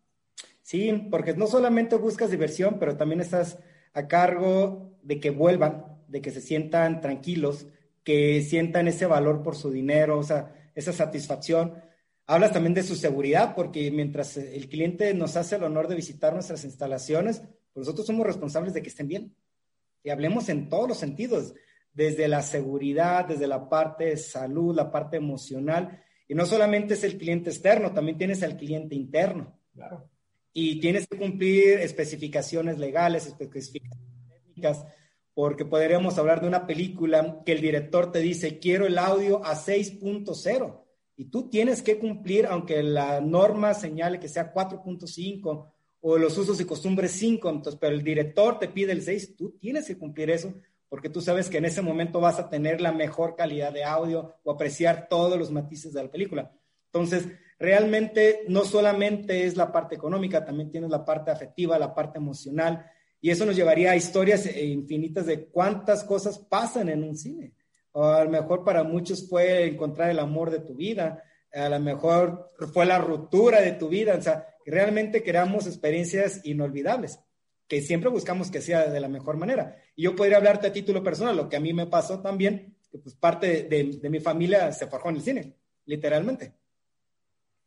Sí, porque no solamente buscas diversión, pero también estás a cargo de que vuelvan, de que se sientan tranquilos, que sientan ese valor por su dinero, o sea, esa satisfacción. Hablas también de su seguridad, porque mientras el cliente nos hace el honor de visitar nuestras instalaciones, pues nosotros somos responsables de que estén bien. Y hablemos en todos los sentidos, desde la seguridad, desde la parte de salud, la parte emocional. Y no solamente es el cliente externo, también tienes al cliente interno. Claro. Y tienes que cumplir especificaciones legales, especificaciones técnicas, porque podríamos hablar de una película que el director te dice, quiero el audio a 6.0 y tú tienes que cumplir, aunque la norma señale que sea 4.5 o los usos y costumbres 5, entonces, pero el director te pide el 6, tú tienes que cumplir eso porque tú sabes que en ese momento vas a tener la mejor calidad de audio o apreciar todos los matices de la película. Entonces, realmente no solamente es la parte económica, también tienes la parte afectiva, la parte emocional, y eso nos llevaría a historias eh, infinitas de cuántas cosas pasan en un cine o a lo mejor para muchos fue encontrar el amor de tu vida, a lo mejor fue la ruptura de tu vida, o sea, realmente creamos experiencias inolvidables, que siempre buscamos que sea de la mejor manera. Y yo podría hablarte a título personal, lo que a mí me pasó también, que pues parte de, mi familia se forjó en el cine, literalmente.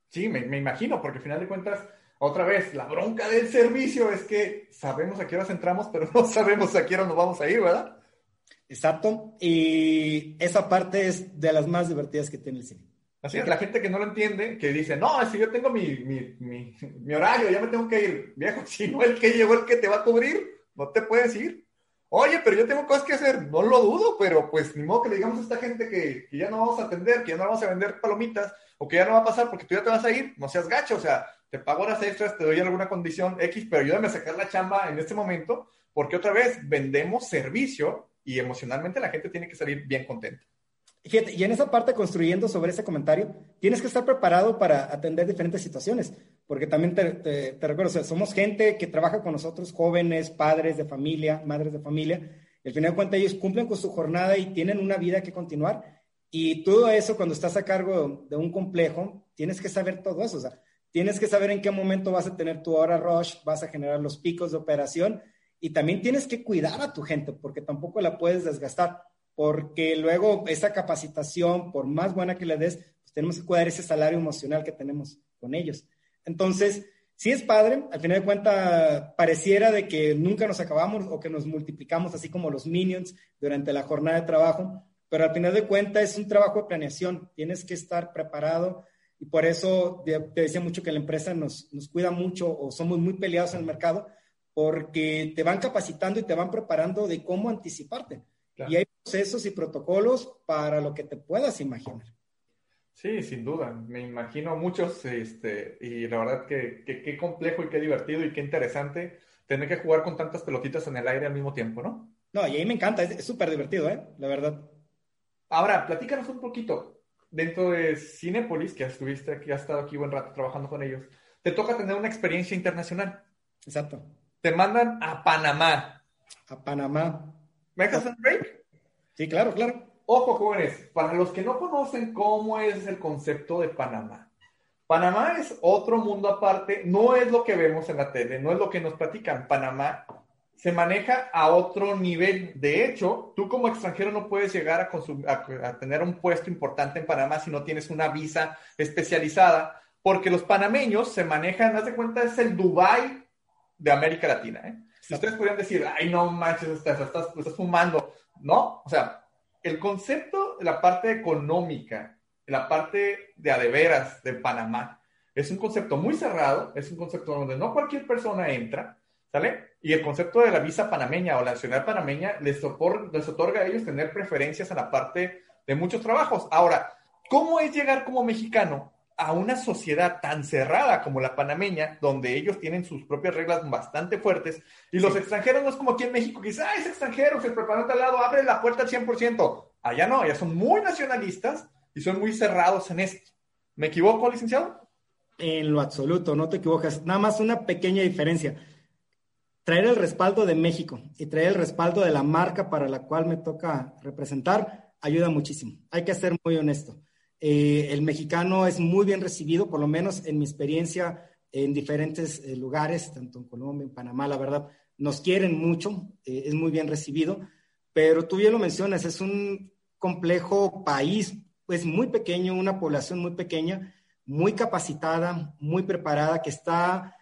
Sí, me, me imagino, porque al final de cuentas, otra vez, la bronca del servicio es que sabemos a qué horas entramos, pero no sabemos a qué hora nos vamos a ir, ¿verdad? Exacto. Y esa parte es de las más divertidas que tiene el cine. Así es, la gente que no lo entiende, que dice, no, si yo tengo mi, mi, mi, horario, ya me tengo que ir. Viejo, si no el que llegó el que te va a cubrir, no te puedes ir. Oye, pero yo tengo cosas que hacer, no lo dudo, pero pues ni modo que le digamos a esta gente que, que ya no vamos a atender, que ya no vamos a vender palomitas, o que ya no va a pasar porque tú ya te vas a ir, no seas gacho, o sea, te pago horas extras, te doy alguna condición X, pero ayúdame a sacar la chamba en este momento, porque otra vez vendemos servicio y emocionalmente la gente tiene que salir bien contenta. Y en esa parte, construyendo sobre ese comentario, tienes que estar preparado para atender diferentes situaciones, porque también te, recuerdo, somos gente que trabaja con nosotros, jóvenes, padres de familia, madres de familia, y al final de cuentas ellos cumplen con su jornada y tienen una vida que continuar, y todo eso cuando estás a cargo de un complejo, tienes que saber todo eso, o sea, tienes que saber en qué momento vas a tener tu hora rush, vas a generar los picos de operación, y también tienes que cuidar a tu gente porque tampoco la puedes desgastar, porque luego esa capacitación, por más buena que le des, pues tenemos que cuidar ese salario emocional que tenemos con ellos. Entonces, sí es padre, al final de cuentas pareciera de que nunca nos acabamos o que nos multiplicamos así como los minions durante la jornada de trabajo, pero al final de cuentas es un trabajo de planeación, tienes que estar preparado y por eso te decía mucho que la empresa nos, nos cuida mucho o somos muy peleados en el mercado porque te van capacitando y te van preparando de cómo anticiparte. Y hay procesos y protocolos para lo que te puedas imaginar. Sí, sin duda. Me imagino muchos, este, y la verdad que qué complejo y qué divertido y qué interesante tener que jugar con tantas pelotitas en el aire al mismo tiempo, ¿no? No, y ahí me encanta, es súper divertido, ¿eh? La verdad. Ahora, platícanos un poquito. Dentro de Cinepolis, que estuviste aquí, has estado aquí buen rato trabajando con ellos, te toca tener una experiencia internacional. Exacto te mandan a Panamá. A Panamá. ¿Me dejas un break? Sí, claro, claro. Ojo, jóvenes, para los que no conocen cómo es el concepto de Panamá. Panamá es otro mundo aparte, no es lo que vemos en la tele, no es lo que nos platican. Panamá se maneja a otro nivel. De hecho, tú como extranjero no puedes llegar a, a, tener un puesto importante en Panamá si no tienes una visa especializada, porque los panameños se manejan, haz de cuenta, es el Dubai de América Latina. ¿eh? Si ustedes podrían decir, ay, no manches, estás, estás, estás fumando, ¿no? O sea, el concepto de la parte económica, la parte de adeveras de Panamá, es un concepto muy cerrado, es un concepto donde no cualquier persona entra, ¿sale? Y el concepto de la visa panameña o la nacional panameña les, les otorga a ellos tener preferencias en la parte de muchos trabajos. Ahora, ¿cómo es llegar como mexicano a una sociedad tan cerrada como la panameña, donde ellos tienen sus propias reglas bastante fuertes, y los extranjeros no es como aquí en México, que dice, ah, es extranjero, se preparó al lado, abre la puerta al 100%. Allá no, allá son muy nacionalistas y son muy cerrados en esto. ¿Me equivoco, licenciado? En lo absoluto, no te equivocas. Nada más una pequeña diferencia. Traer el respaldo de México y traer el respaldo de la marca para la cual me toca representar ayuda muchísimo. Hay que ser muy honesto. Eh, el mexicano es muy bien recibido, por lo menos en mi experiencia en diferentes eh, lugares, tanto en Colombia, en Panamá, la verdad, nos quieren mucho, eh, es muy bien recibido, pero tú bien lo mencionas, es un complejo país, pues muy pequeño, una población muy pequeña, muy capacitada, muy preparada, que está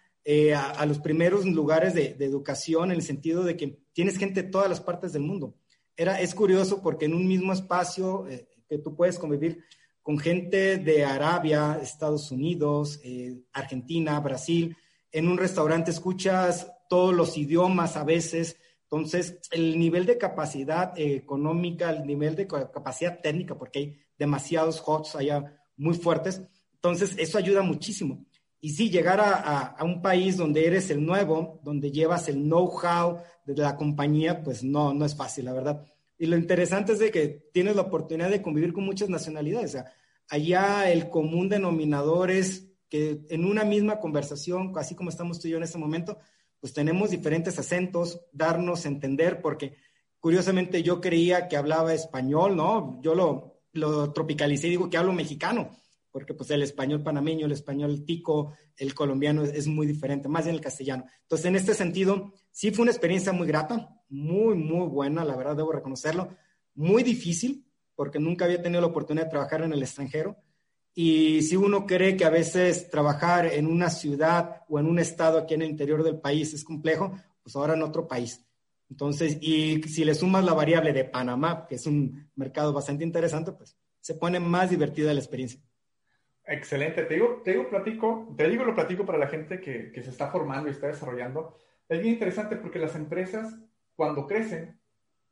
a, los primeros lugares de, educación en el sentido de que tienes gente de todas las partes del mundo. Era, es curioso porque en un mismo espacio que tú puedes convivir con gente de Arabia, Estados Unidos, eh, Argentina, Brasil. En un restaurante escuchas todos los idiomas a veces. Entonces, el nivel de capacidad económica, el nivel de capacidad técnica, porque hay demasiados HOTS allá muy fuertes. Entonces, eso ayuda muchísimo. Y sí, llegar a, a, un país donde eres el nuevo, donde llevas el know-how de la compañía, pues no, no es fácil, la verdad. Y lo interesante es de que tienes la oportunidad de convivir con muchas nacionalidades. O allá el común denominador es que en una misma conversación, así como estamos tú y yo en este momento, pues tenemos diferentes acentos, darnos a entender, porque curiosamente yo creía que hablaba español, ¿no? Yo lo, lo tropicalicé y digo que hablo mexicano, porque pues el español panameño, el español tico, el colombiano es, muy diferente, más bien el castellano. Entonces, en este sentido, sí fue una experiencia muy grata, muy, muy buena, la verdad debo reconocerlo, muy difícil, porque nunca había tenido la oportunidad de trabajar en el extranjero. Y si uno cree que a veces trabajar en una ciudad o en un estado aquí en el interior del país es complejo, pues ahora en otro país. Entonces, y si le sumas la variable de Panamá, que es un mercado bastante interesante, pues se pone más divertida la experiencia. Excelente. Te digo, te digo, platico, te digo, lo platico para la gente que, que se está formando y está desarrollando. Es bien interesante porque las empresas, cuando crecen,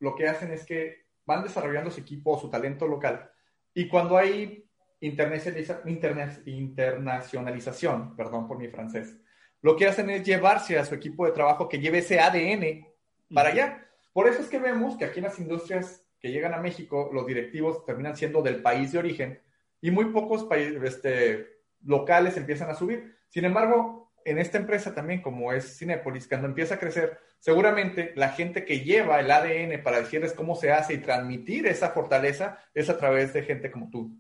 lo que hacen es que van desarrollando su equipo o su talento local. Y cuando hay internacionalización, perdón por mi francés, lo que hacen es llevarse a su equipo de trabajo que lleve ese ADN para allá. Por eso es que vemos que aquí en las industrias que llegan a México, los directivos terminan siendo del país de origen y muy pocos países este, locales empiezan a subir. Sin embargo, en esta empresa también, como es Cinepolis, cuando empieza a crecer, seguramente la gente que lleva el ADN para decirles cómo se hace y transmitir esa fortaleza es a través de gente como tú.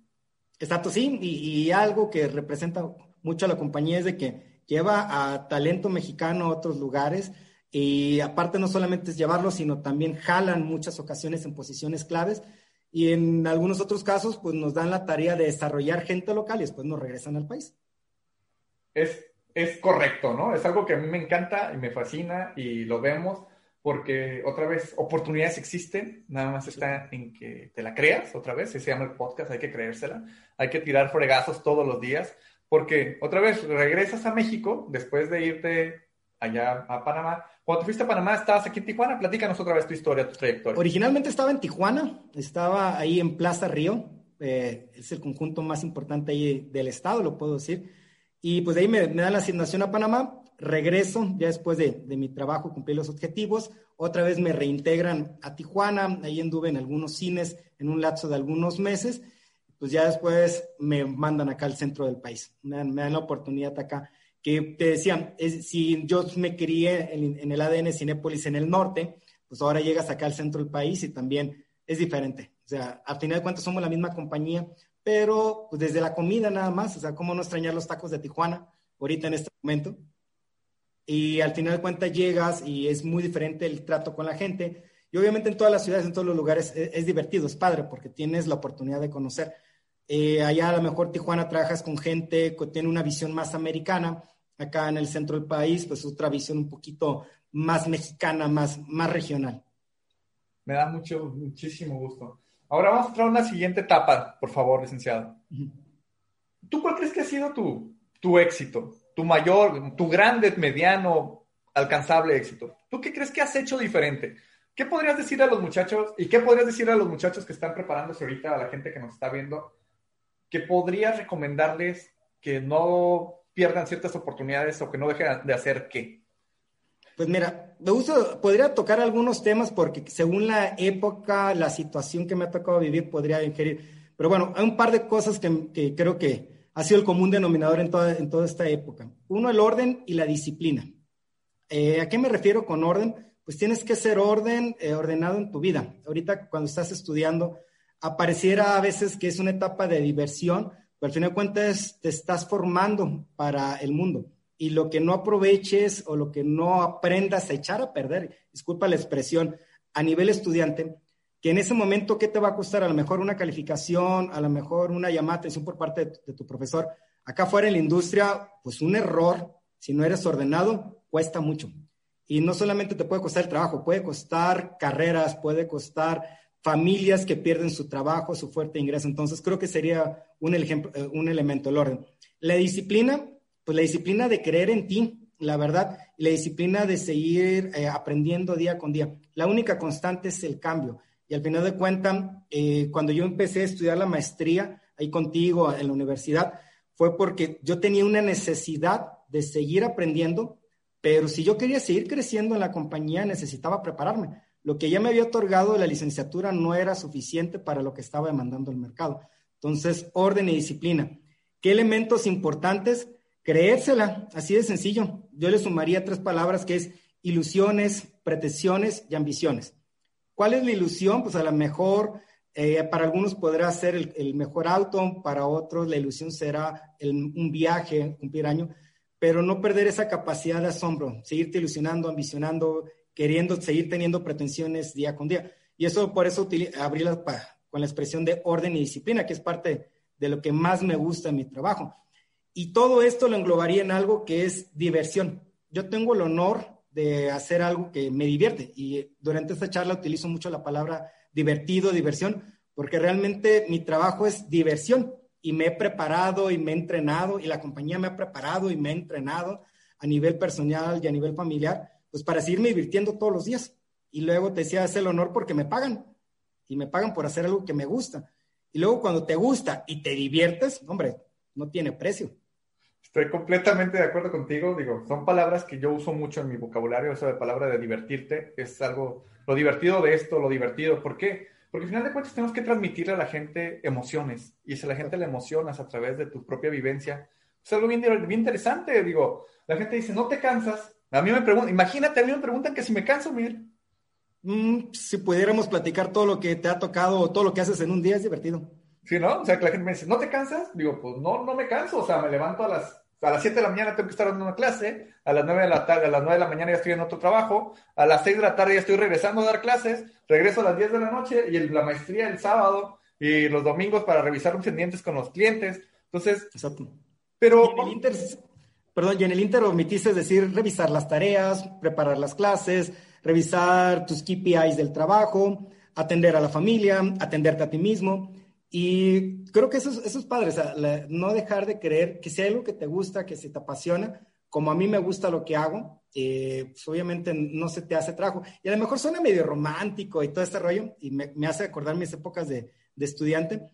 Exacto, sí, y, y algo que representa mucho a la compañía es de que lleva a talento mexicano a otros lugares Y aparte no solamente es llevarlo, sino también jalan muchas ocasiones en posiciones claves y en algunos otros casos pues nos dan la tarea de desarrollar gente local y después nos regresan al país. Es, es correcto, ¿no? Es algo que a mí me encanta y me fascina y lo vemos porque otra vez oportunidades existen, nada más está en que te la creas otra vez, se llama el podcast, hay que creérsela, hay que tirar fregazos todos los días, porque otra vez regresas a México después de irte allá a Panamá. Cuando te fuiste a Panamá, estabas aquí en Tijuana. Platícanos otra vez tu historia, tu trayectoria. Originalmente estaba en Tijuana, estaba ahí en Plaza Río. Eh, es el conjunto más importante ahí del estado, lo puedo decir. Y pues de ahí me, dan la asignación a Panamá. Regreso ya después de, de mi trabajo, cumplí los objetivos. Otra vez me reintegran a Tijuana. Ahí anduve en algunos cines en un lapso de algunos meses. Pues ya después me mandan acá al centro del país. Me dan, me dan la oportunidad acá que te decían, si yo me crié en, el ADN Cinépolis en el norte, pues ahora llegas acá al centro del país y también es diferente. O sea, al final de cuentas somos la misma compañía, pero pues desde la comida nada más, o sea, cómo no extrañar los tacos de Tijuana ahorita en este momento. Y al final de cuentas llegas y es muy diferente el trato con la gente. Y obviamente en todas las ciudades, en todos los lugares, es, es divertido, es padre, porque tienes la oportunidad de conocer eh, allá a lo mejor Tijuana trabajas con gente que tiene una visión más americana. Acá en el centro del país, pues otra visión un poquito más mexicana, más, más regional. Me da mucho, muchísimo gusto. Ahora vamos a entrar a una siguiente etapa, por favor, licenciado. ¿Tú cuál crees que ha sido tu, tu éxito? Tu mayor, tu grande, mediano, alcanzable éxito. ¿Tú qué crees que has hecho diferente? ¿Qué podrías decir a los muchachos y qué podrías decir a los muchachos que están preparándose ahorita, a la gente que nos está viendo, que podrías recomendarles que no pierdan ciertas oportunidades o que no dejen de hacer qué? Pues mira, me gusta, podría tocar algunos temas porque según la época, la situación que me ha tocado vivir, podría ingerir. Pero bueno, hay un par de cosas que, creo que ha sido el común denominador en toda, en toda esta época. Uno, el orden y la disciplina. Eh, ¿A qué me refiero con orden? Pues tienes que ser orden, eh, ordenado en tu vida. Ahorita cuando estás estudiando, apareciera a veces que es una etapa de diversión, pero al final de cuentas te estás formando para el mundo. Y lo que no aproveches o lo que no aprendas a echar a perder, disculpa la expresión, a nivel estudiante, que en ese momento, ¿qué te va a costar? A lo mejor una calificación, a lo mejor una llamada de atención por parte de, de tu profesor. Acá fuera en la industria, pues un error, si no eres ordenado, cuesta mucho. Y no solamente te puede costar el trabajo, puede costar carreras, puede costar familias que pierden su trabajo, su fuerte ingreso. Entonces, creo que sería un, ejemplo, eh, un elemento del orden. La disciplina, pues la disciplina de creer en ti, la verdad, y la disciplina de seguir eh, aprendiendo día con día. La única constante es el cambio. Y al final de cuentas, eh, cuando yo empecé a estudiar la maestría ahí contigo en la universidad, fue porque yo tenía una necesidad de seguir aprendiendo, pero si yo quería seguir creciendo en la compañía, necesitaba prepararme lo que ya me había otorgado la licenciatura no era suficiente para lo que estaba demandando el mercado. Entonces, orden y disciplina. ¿Qué elementos importantes? Creérsela, así de sencillo. Yo le sumaría tres palabras que es ilusiones, pretensiones y ambiciones. ¿Cuál es la ilusión? Pues a lo mejor eh, para algunos podrá ser el, mejor auto, para otros la ilusión será un viaje, cumplir año, pero no perder esa capacidad de asombro, seguirte ilusionando, ambicionando, queriendo seguir teniendo pretensiones día con día. Y eso por eso abrí con la expresión de orden y disciplina, que es parte de lo que más me gusta en mi trabajo. Y todo esto lo englobaría en algo que es diversión. Yo tengo el honor de hacer algo que me divierte y durante esta charla utilizo mucho la palabra divertido, diversión, porque realmente mi trabajo es diversión y me he preparado y me he entrenado y la compañía me ha preparado y me ha entrenado a nivel personal y a nivel familiar pues para seguirme divirtiendo todos los días. Y luego te decía, es el honor porque me pagan. Y me pagan por hacer algo que me gusta. Y luego cuando te gusta y te diviertes, hombre, no tiene precio. Estoy completamente de acuerdo contigo. Digo, son palabras que yo uso mucho en mi vocabulario, eso de palabra de divertirte. Es algo, lo divertido de esto, lo divertido. ¿Por qué? Porque al final de cuentas tenemos que transmitirle a la gente emociones. Y si a la gente le emocionas a través de tu propia vivencia, es algo bien, bien interesante. Digo, la gente dice, no te cansas, a mí me preguntan, imagínate, a mí me preguntan que si me canso, Miguel. Mm, si pudiéramos platicar todo lo que te ha tocado o todo lo que haces en un día, es divertido. Sí, ¿no? O sea, que la gente me dice, ¿no te cansas? Digo, pues no, no me canso. O sea, me levanto a las a las 7 de la mañana tengo que estar dando una clase, a las 9 de la tarde, a las 9 de la mañana ya estoy en otro trabajo, a las 6 de la tarde ya estoy regresando a dar clases, regreso a las 10 de la noche y la maestría el sábado y los domingos para revisar los pendientes con los clientes. Entonces, Exacto. pero... Y en el Inter, perdón, y en el Inter omitiste decir revisar las tareas, preparar las clases, revisar tus KPIs del trabajo, atender a la familia, atenderte a ti mismo. Y creo que eso es, eso es padre, o sea, no dejar de creer que si hay algo que te gusta, que se te apasiona, como a mí me gusta lo que hago, eh, pues obviamente no se te hace trabajo. Y a lo mejor suena medio romántico y todo este rollo, y me, me hace acordar mis épocas de, de, estudiante,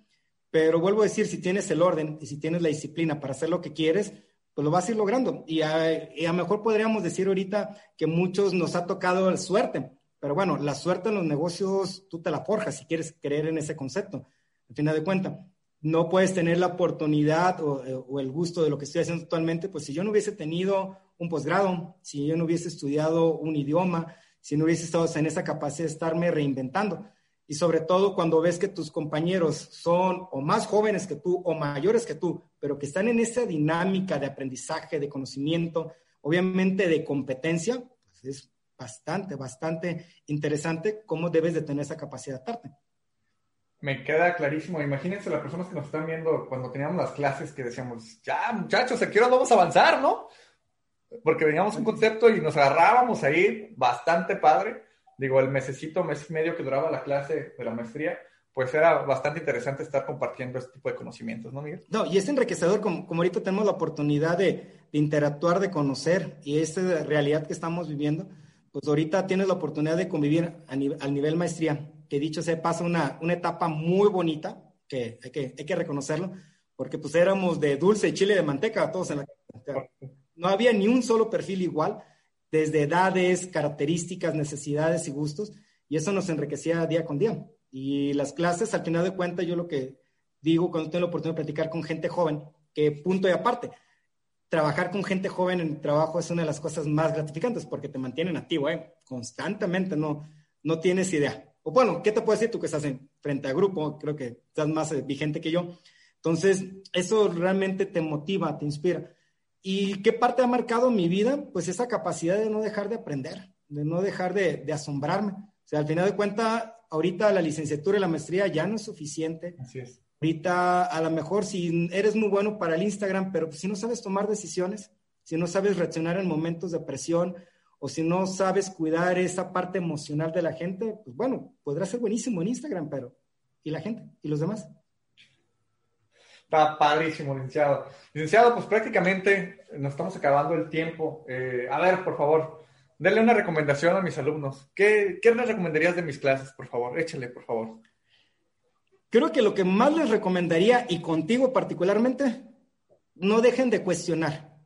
pero vuelvo a decir, si tienes el orden y si tienes la disciplina para hacer lo que quieres, pues lo vas a ir logrando. Y a, a lo mejor podríamos decir ahorita que muchos nos ha tocado suerte, pero bueno, la suerte en los negocios tú te la forjas si quieres creer en ese concepto al final. No puedes tener la oportunidad o, eh, o, el gusto de lo que estoy haciendo actualmente, pues si yo no hubiese tenido un posgrado, si yo no hubiese estudiado un idioma, si no hubiese estado en esa capacidad de estarme reinventando. Y sobre todo cuando ves que tus compañeros son o más jóvenes que tú o mayores que tú, pero que están en esa dinámica de aprendizaje, de conocimiento, obviamente de competencia, pues es bastante, bastante interesante cómo debes de tener esa capacidad de adaptarte me queda clarísimo. Imagínense las personas que nos están viendo cuando teníamos las clases que decíamos, ya muchachos, ¿a qué hora vamos a avanzar, no? Porque veníamos un concepto y nos agarrábamos ahí bastante padre. Digo, el mesecito, mes y medio que duraba la clase de la maestría, pues era bastante interesante estar compartiendo este tipo de conocimientos, ¿no, Miguel? No, y es enriquecedor, como, como ahorita tenemos la oportunidad de, interactuar, de conocer, y esta realidad que estamos viviendo, pues ahorita tienes la oportunidad de convivir a al nivel maestría que dicho se pasa una, una etapa muy bonita, que hay, que hay que reconocerlo, porque pues éramos de dulce, chile de manteca, todos en la No había ni un solo perfil igual, desde edades, características, necesidades y gustos, y eso nos enriquecía día con día. Y las clases, al final de cuentas, yo lo que digo cuando tengo la oportunidad de platicar con gente joven, que punto y aparte, trabajar con gente joven en el trabajo es una de las cosas más gratificantes porque te mantienen activo, ¿eh? constantemente, no, no tienes idea. O bueno, ¿qué te puedo decir tú que estás en, frente a grupo? Creo que estás más eh, vigente que yo. Entonces, eso realmente te motiva, te inspira. ¿Y qué parte ha marcado mi vida? Pues esa capacidad de no dejar de aprender, de no dejar de, de asombrarme. O sea, al final de cuentas, ahorita la licenciatura y la maestría ya no es suficiente. Así es. Ahorita, a lo mejor, si eres muy bueno para el Instagram, pero si no sabes tomar decisiones, si no sabes reaccionar en momentos de presión, o si no sabes cuidar esa parte emocional de la gente, pues bueno, podrá ser buenísimo en Instagram, pero ¿y la gente? ¿Y los demás? Está padrísimo, licenciado. Licenciado, pues prácticamente nos estamos acabando el tiempo. Eh, a ver, por favor, denle una recomendación a mis alumnos. ¿Qué, ¿Qué les recomendarías de mis clases, por favor? Échale, por favor. Creo que lo que más les recomendaría, y contigo particularmente, no dejen de cuestionar,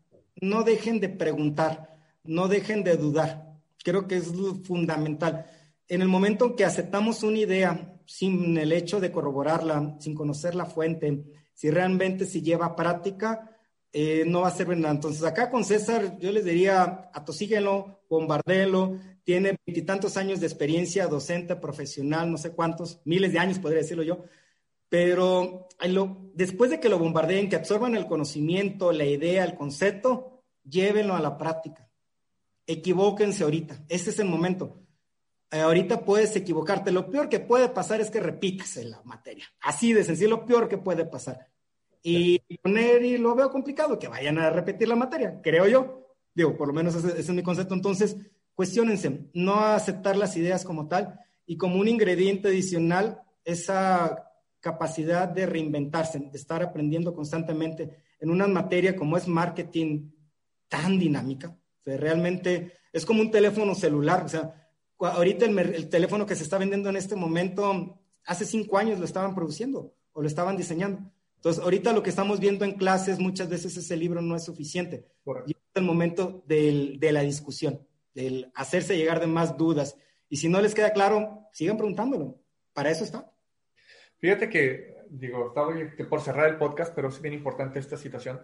no dejen de preguntar no dejen de dudar. Creo que es fundamental. En el momento en que aceptamos una idea sin el hecho de corroborarla, sin conocer la fuente, si realmente se lleva práctica, eh, no va a ser nada. Entonces, acá con César, yo les diría, atosíguenlo, bombardéenlo, tiene veintitantos años de experiencia docente, profesional, no sé cuántos, miles de años podría decirlo yo, pero después de que lo bombardeen, que absorban el conocimiento, la idea, el concepto, llévenlo a la práctica equivóquense ahorita. Ese es el momento. Eh, ahorita puedes equivocarte. Lo peor que puede pasar es que repitas en la materia. Así de sencillo, lo peor que puede pasar. Y poner, y lo veo complicado, que vayan a repetir la materia, creo yo. Digo, por lo menos ese, ese es mi concepto. Entonces, cuestionense, no aceptar las ideas como tal y como un ingrediente adicional, esa capacidad de reinventarse, de estar aprendiendo constantemente en una materia como es marketing tan dinámica, realmente es como un teléfono celular. O sea, ahorita el, el, teléfono que se está vendiendo en este momento, hace cinco años lo estaban produciendo o lo estaban diseñando. Entonces, ahorita lo que estamos viendo en clases, muchas veces ese libro no es suficiente. Y es el momento del, de la discusión, del hacerse llegar de más dudas. Y si no les queda claro, sigan preguntándolo. Para eso está. Fíjate que, digo, estaba por cerrar el podcast, pero es bien importante esta situación.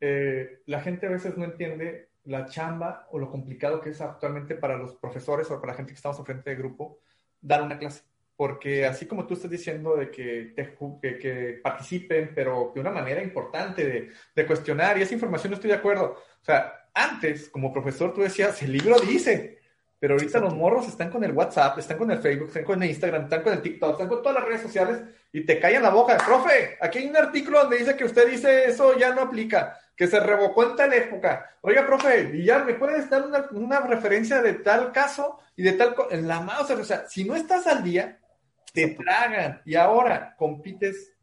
Eh, la gente a veces no entiende la chamba o lo complicado que es actualmente para los profesores o para la gente que estamos al frente de grupo dar una clase. porque así como tú estás diciendo de que, que, participen, pero de una manera importante de, de, cuestionar, y esa información no estoy de acuerdo. O sea, antes, como profesor, tú decías, el libro dice, pero ahorita los morros están con el WhatsApp, están con el Facebook, están con el Instagram, están con el TikTok, están con todas las redes sociales y te callan la boca. Profe, aquí hay un artículo donde dice que usted dice eso ya no aplica, que se revocó en tal época. Oiga, profe, y ya me puedes dar una, una referencia de tal caso y de tal... En la mouse, o sea, si no estás al día, te tragan. Y ahora compites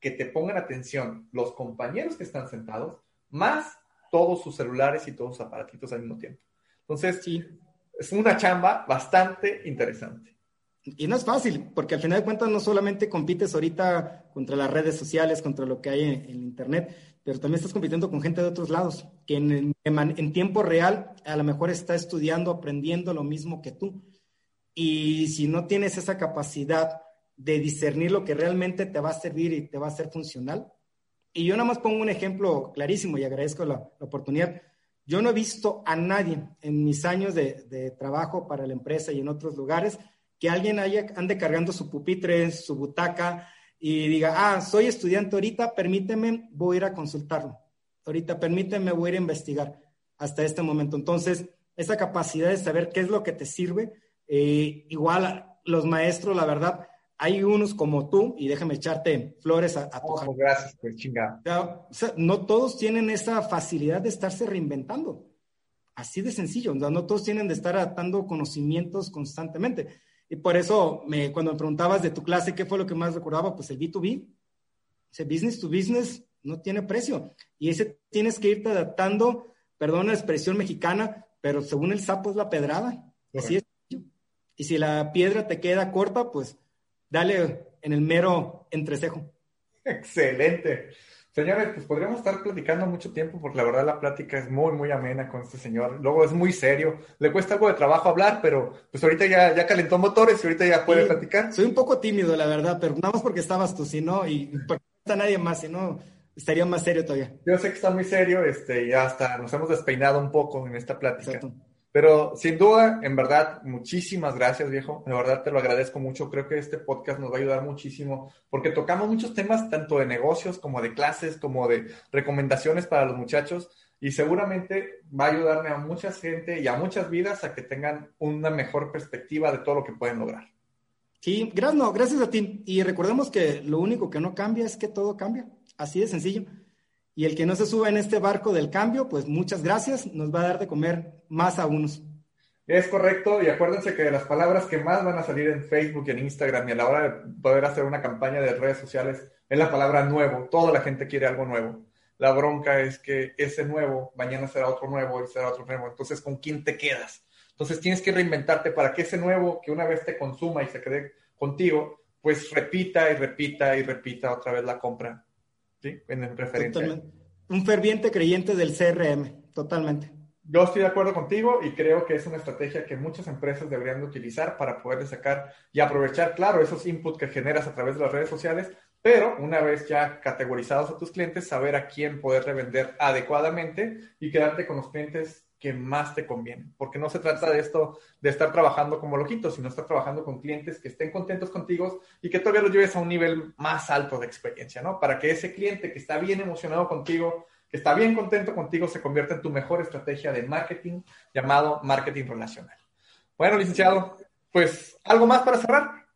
que te pongan atención los compañeros que están sentados, más todos sus celulares y todos sus aparatitos al mismo tiempo. Entonces, sí. es una chamba bastante interesante. Y no es fácil, porque al final de cuentas no solamente compites ahorita contra las redes sociales, contra lo que hay en, Internet, pero también estás compitiendo con gente de otros lados, que en, tiempo real a lo mejor está estudiando, aprendiendo lo mismo que tú. Y si no tienes esa capacidad de discernir lo que realmente te va a servir y te va a ser funcional, y yo nada más pongo un ejemplo clarísimo y agradezco la, oportunidad. Yo no he visto a nadie en mis años de, trabajo para la empresa y en otros lugares que alguien haya, ande cargando su pupitre, su butaca y diga, ah, soy estudiante ahorita, permíteme, voy a ir a consultarlo. Ahorita permíteme, voy a ir a investigar hasta este momento. Entonces, esa capacidad de saber qué es lo que te sirve, eh, igual los maestros, la verdad, hay unos como tú, y déjame echarte flores a, tu oh, Gracias, pues chingado. no todos tienen esa facilidad de estarse reinventando. Así de sencillo. No, todos tienen de estar adaptando conocimientos constantemente. Y por eso, me, cuando me preguntabas de tu clase, ¿qué fue lo que más recordaba? Pues el B2B. Ese business to business no tiene precio. Y ese tienes que irte adaptando, perdón la expresión mexicana, pero según el sapo es la pedrada. Así es. Y si la piedra te queda corta, pues dale en el mero entrecejo. Excelente. Señores, pues podríamos estar platicando mucho tiempo porque la verdad la plática es muy, muy amena con este señor. Luego es muy serio. Le cuesta algo de trabajo hablar, pero pues ahorita ya, ya calentó motores y ahorita ya puede platicar. Soy un poco tímido, la verdad, pero nada más porque estabas tú, si no, y no está nadie más, si no, estaría más serio todavía. Yo sé que está muy serio, este, y hasta nos hemos despeinado un poco en esta plática. Exacto. Pero sin duda, en verdad, muchísimas gracias, viejo. De verdad te lo agradezco mucho. Creo que este podcast nos va a ayudar muchísimo porque tocamos muchos temas, tanto de negocios como de clases, como de recomendaciones para los muchachos. Y seguramente va a ayudarme a mucha gente y a muchas vidas a que tengan una mejor perspectiva de todo lo que pueden lograr. Sí, gracias, gracias a ti. Y recordemos que lo único que no cambia es que todo cambia. Así de sencillo. Y el que no se suba en este barco del cambio, pues muchas gracias, nos va a dar de comer más a unos. Es correcto, y acuérdense que las palabras que más van a salir en Facebook y en Instagram y a la hora de poder hacer una campaña de redes sociales es la palabra nuevo. Toda la gente quiere algo nuevo. La bronca es que ese nuevo mañana será otro nuevo y será otro nuevo. Entonces, ¿con quién te quedas? Entonces, tienes que reinventarte para que ese nuevo que una vez te consuma y se quede contigo, pues repita y repita y repita otra vez la compra ¿sí? En referencia. Un ferviente creyente del CRM, totalmente. Yo estoy de acuerdo contigo y creo que es una estrategia que muchas empresas deberían de utilizar para poder sacar y aprovechar, claro, esos inputs que generas a través de las redes sociales, pero una vez ya categorizados a tus clientes, saber a quién poder revender adecuadamente y quedarte con los clientes que más te convienen, porque no se trata de esto de estar trabajando como loquitos, sino estar trabajando con clientes que estén contentos contigo y que todavía los lleves a un nivel más alto de experiencia, ¿no? Para que ese cliente que está bien emocionado contigo, que está bien contento contigo, se convierta en tu mejor estrategia de marketing llamado marketing relacional. Bueno, licenciado, pues algo más para cerrar.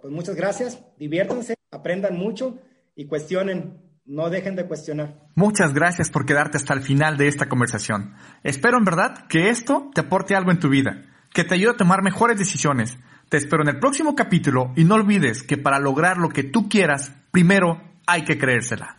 Pues muchas gracias, diviértanse, aprendan mucho y cuestionen no dejen de cuestionar. Muchas gracias por quedarte hasta el final de esta conversación. Espero en verdad que esto te aporte algo en tu vida, que te ayude a tomar mejores decisiones. Te espero en el próximo capítulo y no olvides que para lograr lo que tú quieras, primero hay que creérsela.